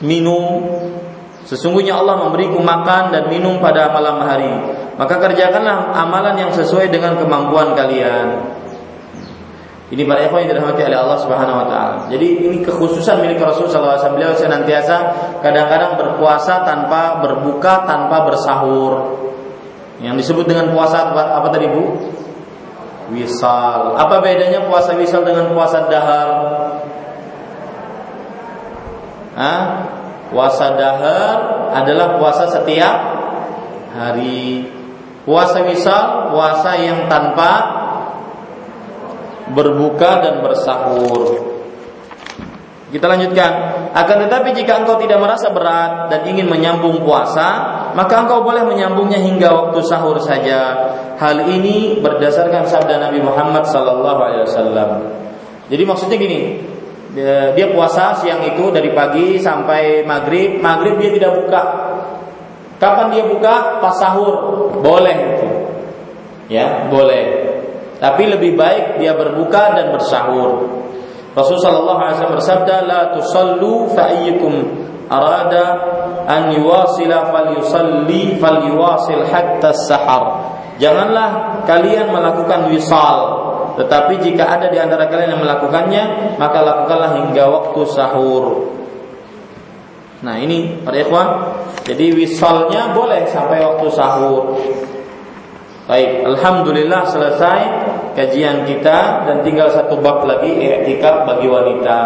minum, Sesungguhnya Allah memberiku makan dan minum pada malam hari. Maka kerjakanlah amalan yang sesuai dengan kemampuan kalian. Ini para ikhwan yang dirahmati oleh Allah Subhanahu wa taala. Jadi ini kekhususan milik Rasulullah SAW. Beliau senantiasa kadang-kadang berpuasa tanpa berbuka, tanpa bersahur. Yang disebut dengan puasa apa tadi Bu? Wisal. Apa bedanya puasa wisal dengan puasa dahar? Hah? Puasa dahar adalah puasa setiap hari. Puasa wisal, puasa yang tanpa berbuka dan bersahur. Kita lanjutkan. Akan tetapi jika engkau tidak merasa berat dan ingin menyambung puasa, maka engkau boleh menyambungnya hingga waktu sahur saja. Hal ini berdasarkan sabda Nabi Muhammad sallallahu alaihi wasallam. Jadi maksudnya gini, dia puasa siang itu dari pagi sampai maghrib, maghrib dia tidak buka. Kapan dia buka? Pas sahur, boleh. Ya, boleh. Tapi lebih baik dia berbuka dan bersahur. Rasulullah sallallahu alaihi wasallam bersabda, "La tusallu fa arada an yuwasila falyusalli falyuwasil hatta sahar." Janganlah kalian melakukan wisal, tetapi jika ada di antara kalian yang melakukannya, maka lakukanlah hingga waktu sahur. Nah, ini para ikhwan, jadi wisalnya boleh sampai waktu sahur. Baik, alhamdulillah selesai kajian kita dan tinggal satu bab lagi etika bagi wanita.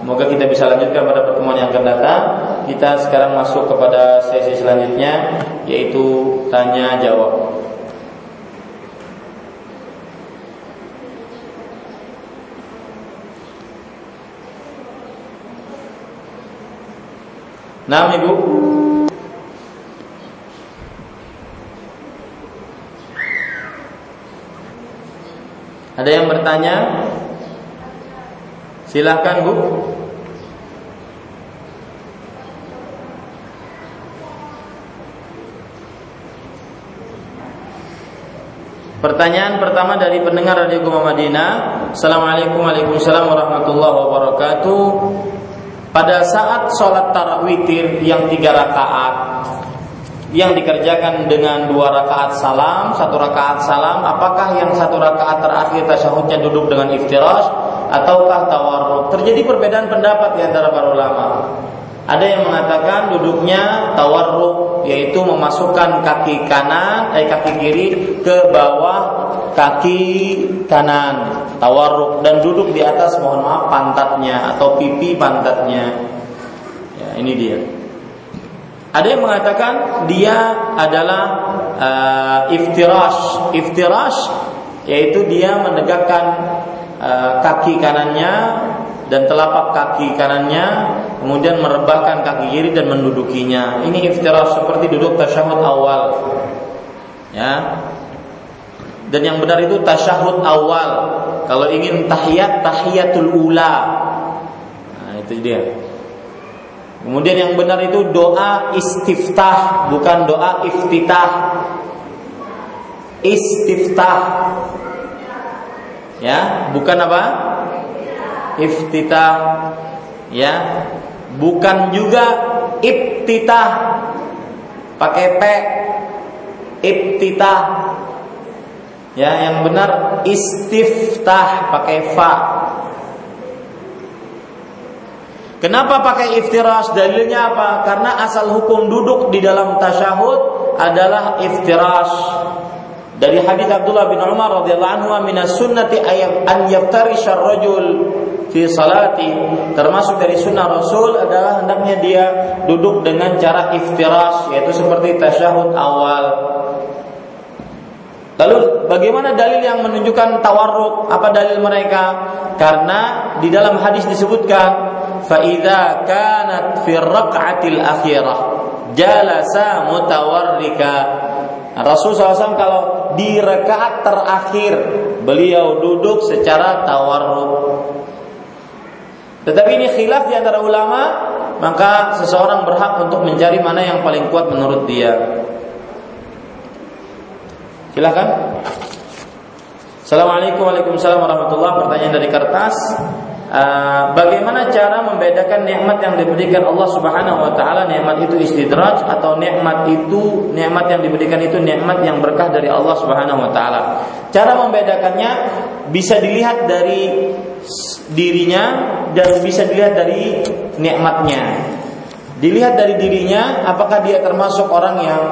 Semoga kita bisa lanjutkan pada pertemuan yang akan datang. Kita sekarang masuk kepada sesi selanjutnya yaitu tanya jawab. Nah, Ibu. Ada yang bertanya? Silahkan Bu. Pertanyaan pertama dari pendengar Radio Gema Madinah. Assalamualaikum warahmatullahi wabarakatuh. Pada saat sholat tarawih yang tiga rakaat, yang dikerjakan dengan dua rakaat salam, satu rakaat salam, apakah yang satu rakaat terakhir tasyahudnya duduk dengan iftirash ataukah tawarruk? Terjadi perbedaan pendapat di antara para ulama. Ada yang mengatakan duduknya tawarruk yaitu memasukkan kaki kanan eh kaki kiri ke bawah kaki kanan tawarruk dan duduk di atas mohon maaf pantatnya atau pipi pantatnya. Ya, ini dia. Ada yang mengatakan dia adalah uh, iftirash. Iftirash yaitu dia menegakkan uh, kaki kanannya dan telapak kaki kanannya kemudian merebahkan kaki kiri dan mendudukinya. Ini iftirash seperti duduk tasyahud awal. Ya. Dan yang benar itu tasyahud awal. Kalau ingin tahiyat tahiyatul ula. Nah, itu dia. Kemudian yang benar itu doa istiftah, bukan doa iftitah. Istiftah. Ya, bukan apa? Iftitah. Ya. Bukan juga iftitah. Pakai P. Iftitah. Ya, yang benar istiftah pakai fa. Kenapa pakai iftirash? Dalilnya apa? Karena asal hukum duduk di dalam tasyahud adalah iftirash. Dari hadis Abdullah bin Umar radhiyallahu anhu minas sunnati ayat an yaftarisha rajul fi salati termasuk dari sunnah Rasul adalah hendaknya dia duduk dengan cara iftirash yaitu seperti tasyahud awal. Lalu bagaimana dalil yang menunjukkan tawarruk? Apa dalil mereka? Karena di dalam hadis disebutkan فإذا كانت في الركعة الأخيرة جلس متوركا Rasul SAW kalau di rakaat terakhir beliau duduk secara tawarruk. Tetapi ini khilaf di antara ulama, maka seseorang berhak untuk mencari mana yang paling kuat menurut dia. Silakan. Assalamualaikum Waalaikumsalam warahmatullahi Pertanyaan dari kertas uh, Bagaimana cara membedakan nikmat yang diberikan Allah Subhanahu wa taala nikmat itu istidraj atau nikmat itu nikmat yang diberikan itu nikmat yang berkah dari Allah Subhanahu wa taala. Cara membedakannya bisa dilihat dari dirinya dan bisa dilihat dari nikmatnya. Dilihat dari dirinya apakah dia termasuk orang yang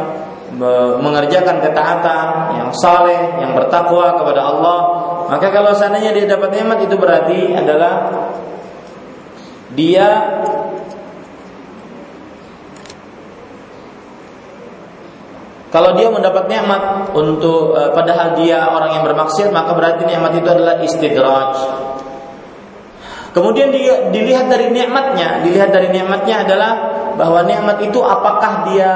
mengerjakan ketaatan, yang saleh, yang bertakwa kepada Allah, maka kalau seandainya dia dapat nikmat itu berarti adalah dia Kalau dia mendapat nikmat untuk uh, padahal dia orang yang bermaksiat maka berarti nikmat itu adalah istidraj. Kemudian dia dilihat dari nikmatnya, dilihat dari nikmatnya adalah bahwa nikmat itu apakah dia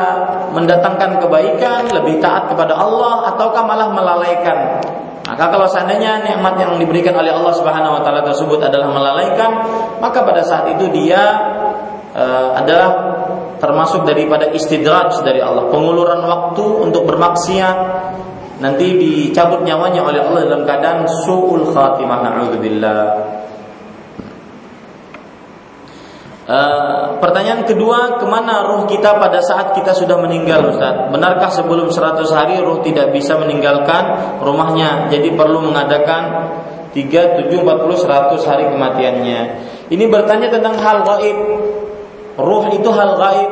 mendatangkan kebaikan, lebih taat kepada Allah ataukah malah melalaikan. Maka kalau seandainya nikmat yang diberikan oleh Allah Subhanahu wa taala tersebut adalah melalaikan, maka pada saat itu dia uh, adalah termasuk daripada istidraj dari Allah, penguluran waktu untuk bermaksiat nanti dicabut nyawanya oleh Allah dalam keadaan suul khatimah na'udzubillah. Uh, pertanyaan kedua, ke mana ruh kita pada saat kita sudah meninggal Ustaz? Benarkah sebelum 100 hari ruh tidak bisa meninggalkan rumahnya? Jadi perlu mengadakan 3, 7, 40, 100 hari kematiannya. Ini bertanya tentang hal gaib. Ruh itu hal gaib.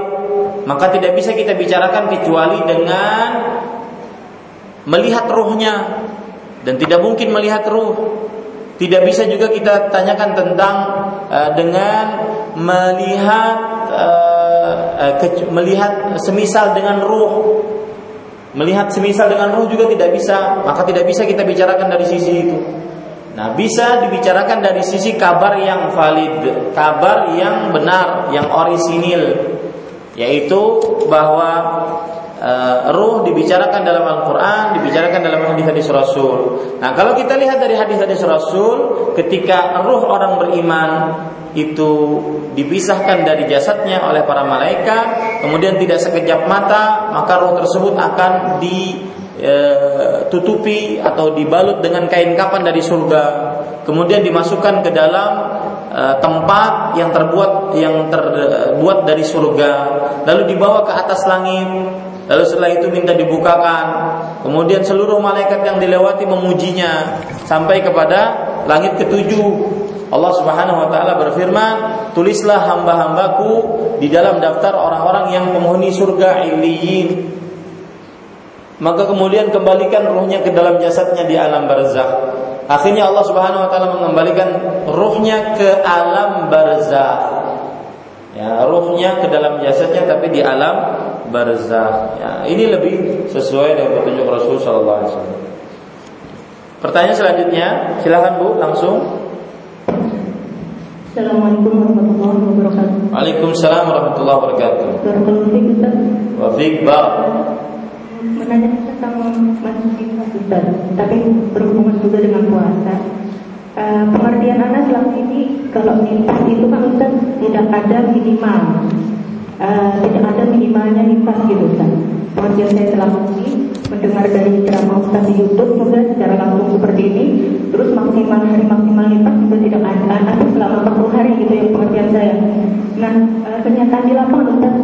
Maka tidak bisa kita bicarakan kecuali dengan Melihat ruhnya. Dan tidak mungkin melihat ruh. Tidak bisa juga kita tanyakan tentang uh, Dengan melihat uh, melihat semisal dengan ruh melihat semisal dengan ruh juga tidak bisa maka tidak bisa kita bicarakan dari sisi itu nah bisa dibicarakan dari sisi kabar yang valid kabar yang benar yang orisinil yaitu bahwa uh, ruh dibicarakan dalam Al-Quran, dibicarakan dalam hadis-hadis Rasul. Nah, kalau kita lihat dari hadis-hadis Rasul, ketika ruh orang beriman itu dipisahkan dari jasadnya oleh para malaikat, kemudian tidak sekejap mata, maka roh tersebut akan ditutupi e, atau dibalut dengan kain kapan dari surga, kemudian dimasukkan ke dalam e, tempat yang terbuat yang terbuat dari surga, lalu dibawa ke atas langit, lalu setelah itu minta dibukakan, kemudian seluruh malaikat yang dilewati memujinya sampai kepada langit ketujuh Allah Subhanahu wa taala berfirman, "Tulislah hamba-hambaku di dalam daftar orang-orang yang penghuni surga Iliyin." Maka kemudian kembalikan ruhnya ke dalam jasadnya di alam barzakh. Akhirnya Allah Subhanahu wa taala mengembalikan ruhnya ke alam barzakh. Ya, ruhnya ke dalam jasadnya tapi di alam barzakh. Ya, ini lebih sesuai dengan petunjuk Rasul sallallahu alaihi wasallam. Pertanyaan selanjutnya, silakan Bu langsung. Assalamualaikum warahmatullahi wabarakatuh. Waalaikumsalam warahmatullahi wabarakatuh. Barakallahu Ustaz. Wa fiik Menanyakan tentang masjid Ustaz, tapi berhubungan juga dengan puasa. Uh, pengertian anak selama ini kalau nifas itu kan Ustaz tidak ada minimal uh, tidak ada minimalnya nifas gitu Ustaz. Pengertian saya selama ini mendengar dari ceramah Ustaz di YouTube juga secara langsung seperti ini. Terus maksimal hari maksimal lipat juga tidak ada ada selama 40 hari gitu ya pengertian saya. Nah eh, kenyataan di lapangan Ustaz.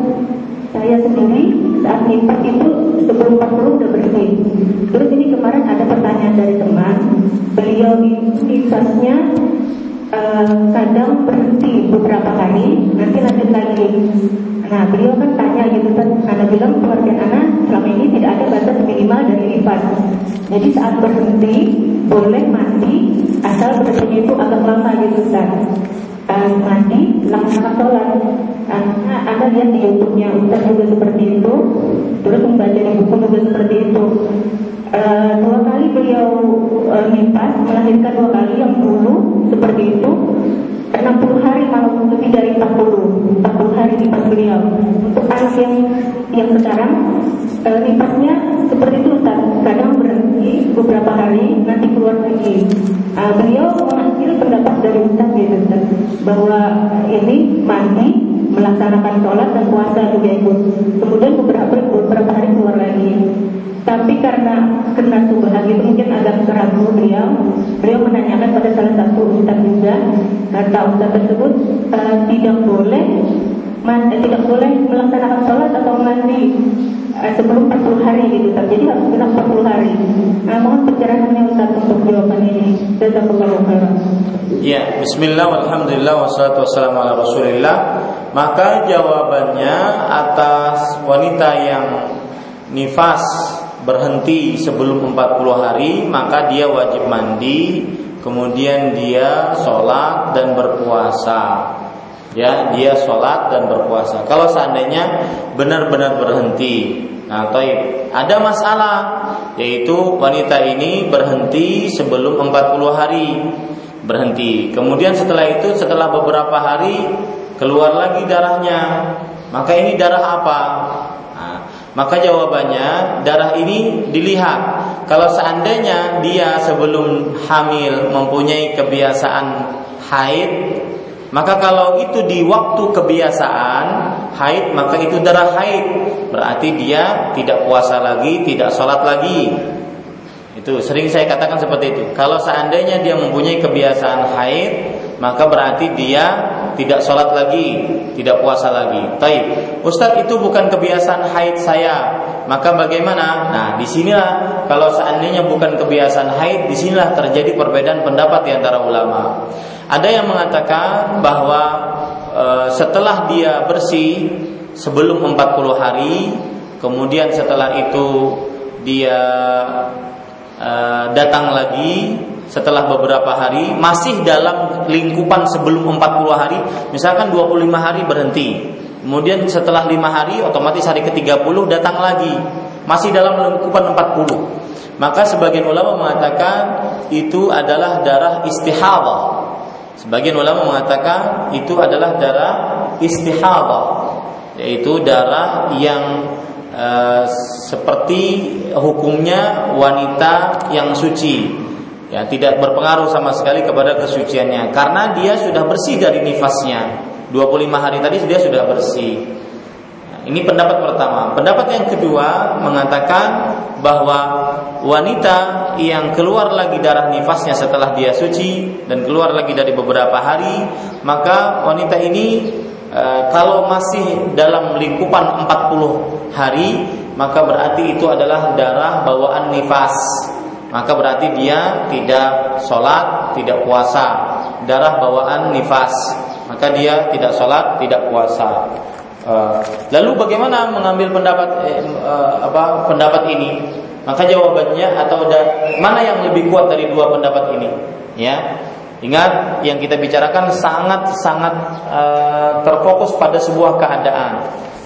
Saya sendiri saat lipat itu sebelum 40 udah bersih terus ini kemarin ada pertanyaan dari teman. Beliau itu nifasnya uh, kadang berhenti beberapa hari nanti lanjut lagi Nah beliau kan tanya gitu kan Karena bilang pengertian anak selama ini tidak ada batas minimal dari lipat. Jadi saat berhenti boleh mandi Asal berhentinya itu agak lama gitu kan uh, Mandi langsung sholat. Karena anda lihat di youtube-nya Ustaz juga seperti itu. Terus membaca di buku juga seperti itu. Uh, Dua kali beliau uh, Melahirkan dua kali yang dulu Seperti itu 60 hari malah lebih dari 40 40 hari lipat beliau Untuk anak yang yang sekarang e, seperti itu beberapa hari nanti keluar lagi. Uh, beliau mengambil pendapat dari Ustaz gitu Ustaz bahwa ini mandi melaksanakan sholat dan puasa juga ikut. Kemudian beberapa beberapa hari keluar lagi. Tapi karena kena subhan itu mungkin agak keragu beliau, beliau menanyakan pada salah satu ustaz juga, kata ustaz tersebut uh, tidak boleh man, eh, tidak boleh melaksanakan sholat atau mandi uh, sebelum 40 hari gitu. Jadi harus genap 40 hari. Nah, mohon pencerahannya Ustaz untuk jawaban ini. Jazakallahu khairan. Ya, bismillah walhamdulillah wassalatu wassalamu ala Rasulillah. Maka jawabannya atas wanita yang nifas berhenti sebelum 40 hari maka dia wajib mandi kemudian dia sholat dan berpuasa. Ya dia sholat dan berpuasa. Kalau seandainya benar-benar berhenti. Nah toib ada masalah yaitu wanita ini berhenti sebelum 40 hari. Berhenti. Kemudian setelah itu setelah beberapa hari keluar lagi darahnya. Maka ini darah apa maka jawabannya darah ini dilihat. Kalau seandainya dia sebelum hamil mempunyai kebiasaan haid, maka kalau itu di waktu kebiasaan haid, maka itu darah haid. Berarti dia tidak puasa lagi, tidak sholat lagi. Itu sering saya katakan seperti itu. Kalau seandainya dia mempunyai kebiasaan haid, maka berarti dia tidak sholat lagi, tidak puasa lagi. Taib. Ustadz itu bukan kebiasaan haid saya. Maka bagaimana? Nah, di sinilah kalau seandainya bukan kebiasaan haid, di sinilah terjadi perbedaan pendapat di antara ulama. Ada yang mengatakan bahwa e, setelah dia bersih sebelum 40 hari, kemudian setelah itu dia e, datang lagi setelah beberapa hari masih dalam lingkupan sebelum 40 hari misalkan 25 hari berhenti. Kemudian setelah lima hari otomatis hari ke-30 datang lagi masih dalam lingkupan 40 maka sebagian ulama mengatakan itu adalah darah istihadah. Sebagian ulama mengatakan itu adalah darah istihadah yaitu darah yang uh, seperti hukumnya wanita yang suci ya tidak berpengaruh sama sekali kepada kesuciannya. Karena dia sudah bersih dari nifasnya. 25 hari tadi dia sudah bersih. Ini pendapat pertama. Pendapat yang kedua mengatakan bahwa wanita yang keluar lagi darah nifasnya setelah dia suci dan keluar lagi dari beberapa hari maka wanita ini e, kalau masih dalam lingkupan 40 hari maka berarti itu adalah darah bawaan nifas maka berarti dia tidak sholat, tidak puasa, darah bawaan nifas, maka dia tidak sholat, tidak puasa. Uh, lalu bagaimana mengambil pendapat eh, uh, apa pendapat ini? Maka jawabannya atau da, mana yang lebih kuat dari dua pendapat ini? Ya, ingat yang kita bicarakan sangat sangat uh, terfokus pada sebuah keadaan.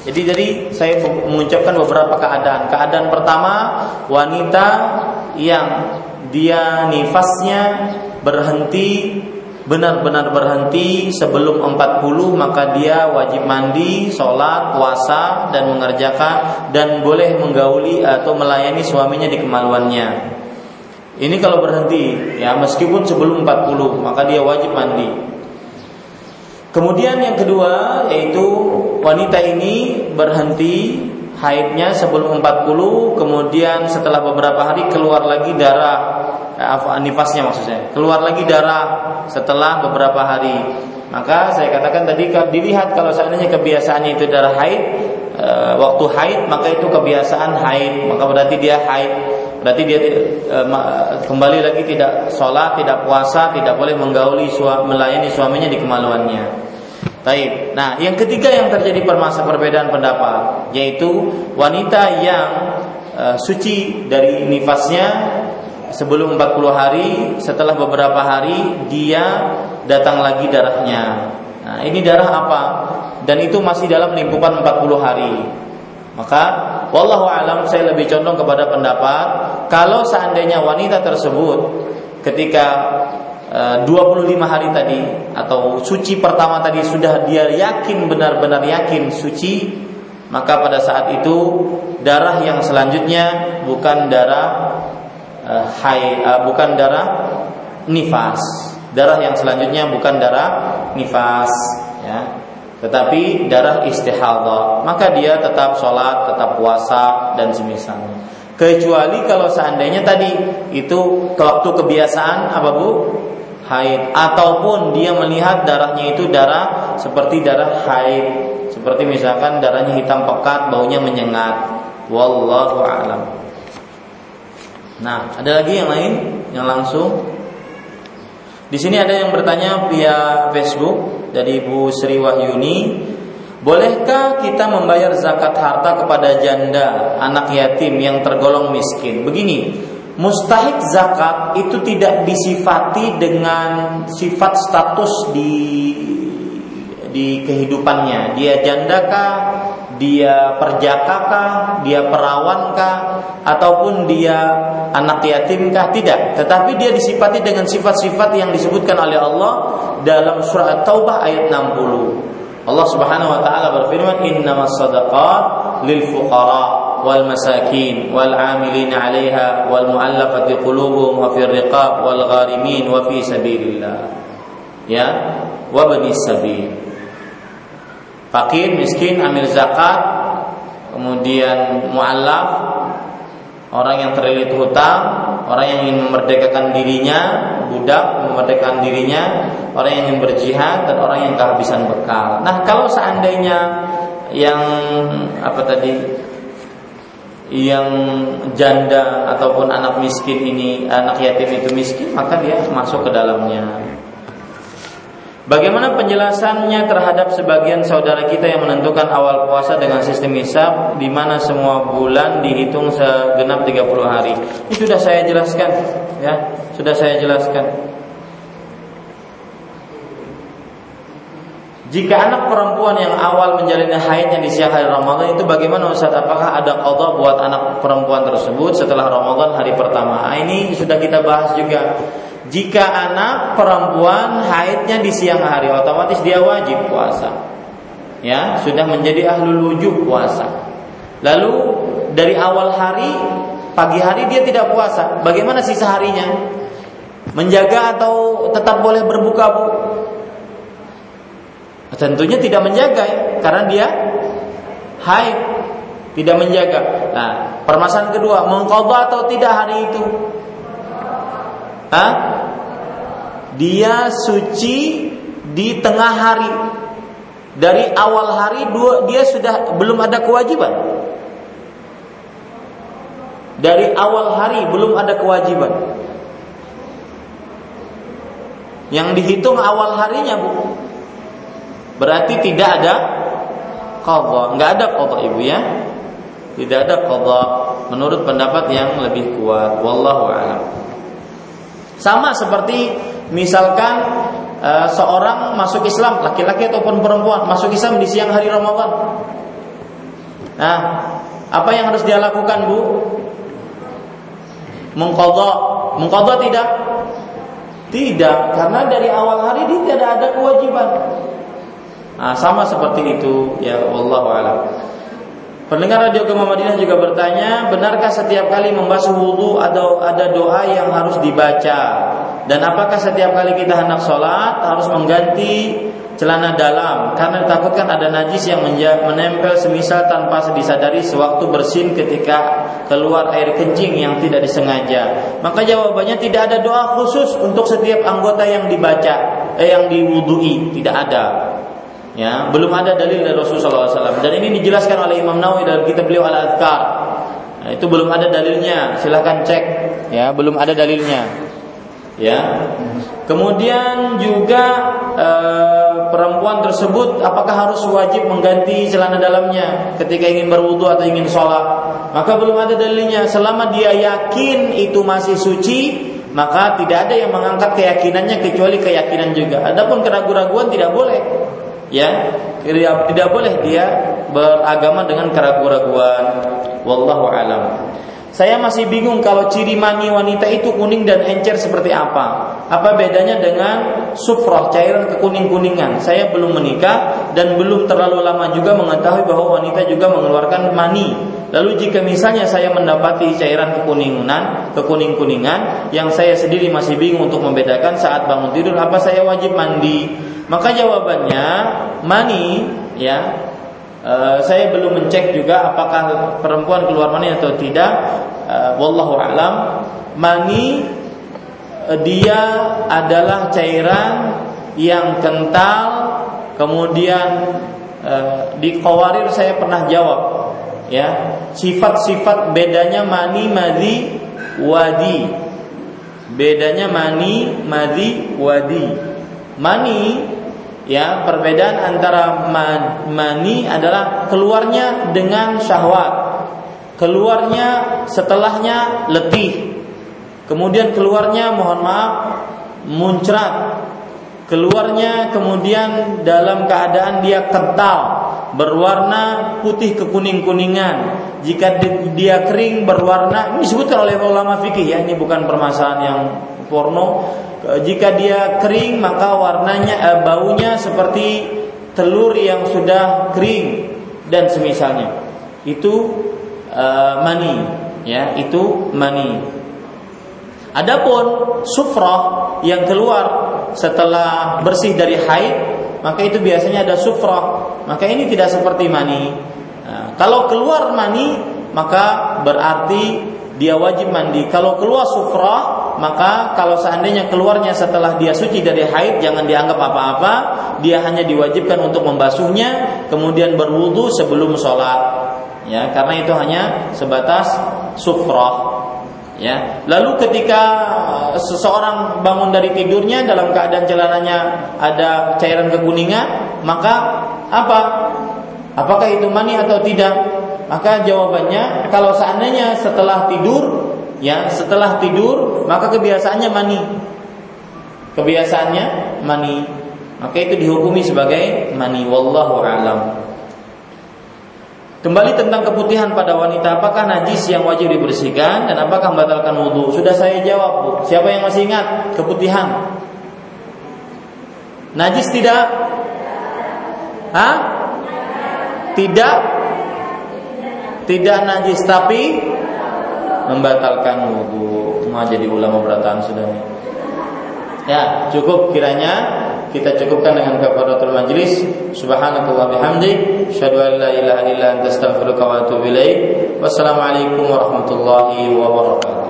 Jadi jadi saya mengucapkan beberapa keadaan. Keadaan pertama wanita yang dia nifasnya berhenti benar-benar berhenti sebelum 40 maka dia wajib mandi, sholat, puasa dan mengerjakan dan boleh menggauli atau melayani suaminya di kemaluannya. Ini kalau berhenti ya meskipun sebelum 40 maka dia wajib mandi. Kemudian yang kedua yaitu wanita ini berhenti haidnya sebelum 40 kemudian setelah beberapa hari keluar lagi darah. Eh, nifasnya maksudnya. Keluar lagi darah setelah beberapa hari. Maka saya katakan tadi dilihat kalau seandainya kebiasaannya itu darah haid e, waktu haid maka itu kebiasaan haid. Maka berarti dia haid. Berarti dia e, kembali lagi tidak sholat tidak puasa tidak boleh menggauli melayani suaminya di kemaluannya Taib. Nah, yang ketiga yang terjadi permasalahan perbedaan pendapat yaitu wanita yang uh, suci dari nifasnya sebelum 40 hari, setelah beberapa hari dia datang lagi darahnya. Nah, ini darah apa? Dan itu masih dalam lingkupan 40 hari. Maka wallahu alam saya lebih condong kepada pendapat kalau seandainya wanita tersebut ketika 25 eh, hari tadi atau suci pertama tadi sudah dia yakin benar-benar yakin suci maka pada saat itu darah yang selanjutnya bukan darah uh, hai uh, bukan darah nifas. Darah yang selanjutnya bukan darah nifas ya. Tetapi darah istihadah, maka dia tetap sholat, tetap puasa dan semisalnya. Kecuali kalau seandainya tadi itu waktu kebiasaan apa bu? Haid ataupun dia melihat darahnya itu darah seperti darah haid, seperti misalkan darahnya hitam pekat, baunya menyengat. Wallahu a'lam. Nah, ada lagi yang lain yang langsung? Di sini ada yang bertanya via Facebook dari Ibu Sri Wahyuni Bolehkah kita membayar zakat harta kepada janda, anak yatim yang tergolong miskin? Begini, mustahik zakat itu tidak disifati dengan sifat status di di kehidupannya. Dia jandakah, dia perjakakah, dia perawankah, ataupun dia anak yatimkah? Tidak. Tetapi dia disifati dengan sifat-sifat yang disebutkan oleh Allah dalam surat Taubah ayat 60. Allah Subhanahu wa taala berfirman innamas sadaqat lil fuqara wal masakin wal amilin 'alaiha wal mu'allafati qulubuhum wa fir riqab wal gharimin wa fi sabilillah. Ya, wa bani sabil. Fakir, miskin, amil zakat, kemudian mu'allaf, orang yang terlilit hutang, orang yang ingin memerdekakan dirinya, budak memerdekakan dirinya, orang yang ingin berjihad dan orang yang kehabisan bekal. Nah, kalau seandainya yang apa tadi yang janda ataupun anak miskin ini anak yatim itu miskin maka dia masuk ke dalamnya Bagaimana penjelasannya terhadap sebagian saudara kita yang menentukan awal puasa dengan sistem hisab di mana semua bulan dihitung segenap 30 hari. Ini sudah saya jelaskan ya, sudah saya jelaskan. Jika anak perempuan yang awal menjalani haidnya di siang hari Ramadan itu bagaimana Ustaz? Apakah ada qadha buat anak perempuan tersebut setelah Ramadan hari pertama? Nah, ini sudah kita bahas juga. Jika anak perempuan haidnya di siang hari, otomatis dia wajib puasa. Ya, sudah menjadi ahlul wujub puasa. Lalu dari awal hari, pagi hari dia tidak puasa. Bagaimana sisa harinya? Menjaga atau tetap boleh berbuka, Bu? Tentunya tidak menjaga ya, karena dia haid, tidak menjaga. Nah, permasalahan kedua, mengqadha atau tidak hari itu? Hah? Dia suci di tengah hari. Dari awal hari dua dia sudah belum ada kewajiban. Dari awal hari belum ada kewajiban. Yang dihitung awal harinya, Bu. Berarti tidak ada qadha, enggak ada qadha Ibu ya. Tidak ada qadha menurut pendapat yang lebih kuat. Wallahu a'lam. Sama seperti misalkan e, seorang masuk Islam, laki-laki ataupun perempuan masuk Islam di siang hari Ramadan. Nah, apa yang harus dia lakukan, Bu? Mengqadha. Mengqadha tidak? Tidak, karena dari awal hari dia tidak ada kewajiban. Nah, sama seperti itu ya Allah alam. Pendengar radio Gema Madinah juga bertanya, benarkah setiap kali membasuh wudhu atau ada doa yang harus dibaca? Dan apakah setiap kali kita hendak sholat harus mengganti celana dalam karena ditakutkan ada najis yang menempel semisal tanpa disadari sewaktu bersin ketika keluar air kencing yang tidak disengaja. Maka jawabannya tidak ada doa khusus untuk setiap anggota yang dibaca, eh, yang diwudui, tidak ada. Ya, belum ada dalil dari Rasulullah SAW. Dan ini dijelaskan oleh Imam Nawawi dalam kitab beliau Al Adkar. Nah, itu belum ada dalilnya. Silahkan cek. Ya, belum ada dalilnya. Ya. Kemudian juga e, perempuan tersebut apakah harus wajib mengganti celana dalamnya ketika ingin berwudu atau ingin sholat? Maka belum ada dalilnya. Selama dia yakin itu masih suci, maka tidak ada yang mengangkat keyakinannya kecuali keyakinan juga. Adapun keraguan-raguan tidak boleh ya tidak boleh dia beragama dengan keraguan-raguan wallahu alam saya masih bingung kalau ciri mani wanita itu kuning dan encer seperti apa. Apa bedanya dengan sufroh, cairan kekuning-kuningan? Saya belum menikah dan belum terlalu lama juga mengetahui bahwa wanita juga mengeluarkan mani Lalu jika misalnya saya mendapati cairan kekuningan, kekuning-kuningan yang saya sendiri masih bingung untuk membedakan saat bangun tidur apa saya wajib mandi? Maka jawabannya mani ya. E, saya belum mencek juga apakah perempuan keluar mani atau tidak. E, wallahu alam. Mani e, dia adalah cairan yang kental kemudian di kawarir saya pernah jawab ya sifat-sifat bedanya mani madi wadi bedanya mani madi wadi mani ya perbedaan antara mani adalah keluarnya dengan syahwat. Keluarnya setelahnya letih. Kemudian keluarnya mohon maaf muncrat. Keluarnya kemudian dalam keadaan dia kental berwarna putih kekuning-kuningan. Jika dia kering berwarna ini disebutkan oleh ulama fikih ya, ini bukan permasalahan yang porno. Jika dia kering maka warnanya eh, baunya seperti telur yang sudah kering dan semisalnya. Itu eh, mani ya, itu mani. Adapun sufrah yang keluar setelah bersih dari haid maka itu biasanya ada sufrah. Maka ini tidak seperti mani. Nah, kalau keluar mani, maka berarti dia wajib mandi. Kalau keluar sufrah, maka kalau seandainya keluarnya setelah dia suci dari haid, jangan dianggap apa-apa. Dia hanya diwajibkan untuk membasuhnya, kemudian berwudu sebelum sholat. Ya, karena itu hanya sebatas sufrah. Ya, lalu ketika uh, seseorang bangun dari tidurnya dalam keadaan celananya ada cairan kekuningan, maka apa? Apakah itu mani atau tidak? Maka jawabannya kalau seandainya setelah tidur, ya setelah tidur maka kebiasaannya mani. Kebiasaannya mani. Maka itu dihukumi sebagai mani. Wallahu a'lam. Kembali tentang keputihan pada wanita, apakah najis yang wajib dibersihkan dan apakah membatalkan wudhu? Sudah saya jawab, Bu. Siapa yang masih ingat keputihan? Najis tidak? Hah? Tidak? Tidak najis tapi membatalkan wudhu. Mau jadi ulama berantakan sudah nih. Ya, cukup kiranya kita cukupkan dengan kafaratul majlis subhanakallah bihamdi syadu an la ilaha illa anta astaghfiruka wa atubu ilaik wassalamualaikum warahmatullahi wabarakatuh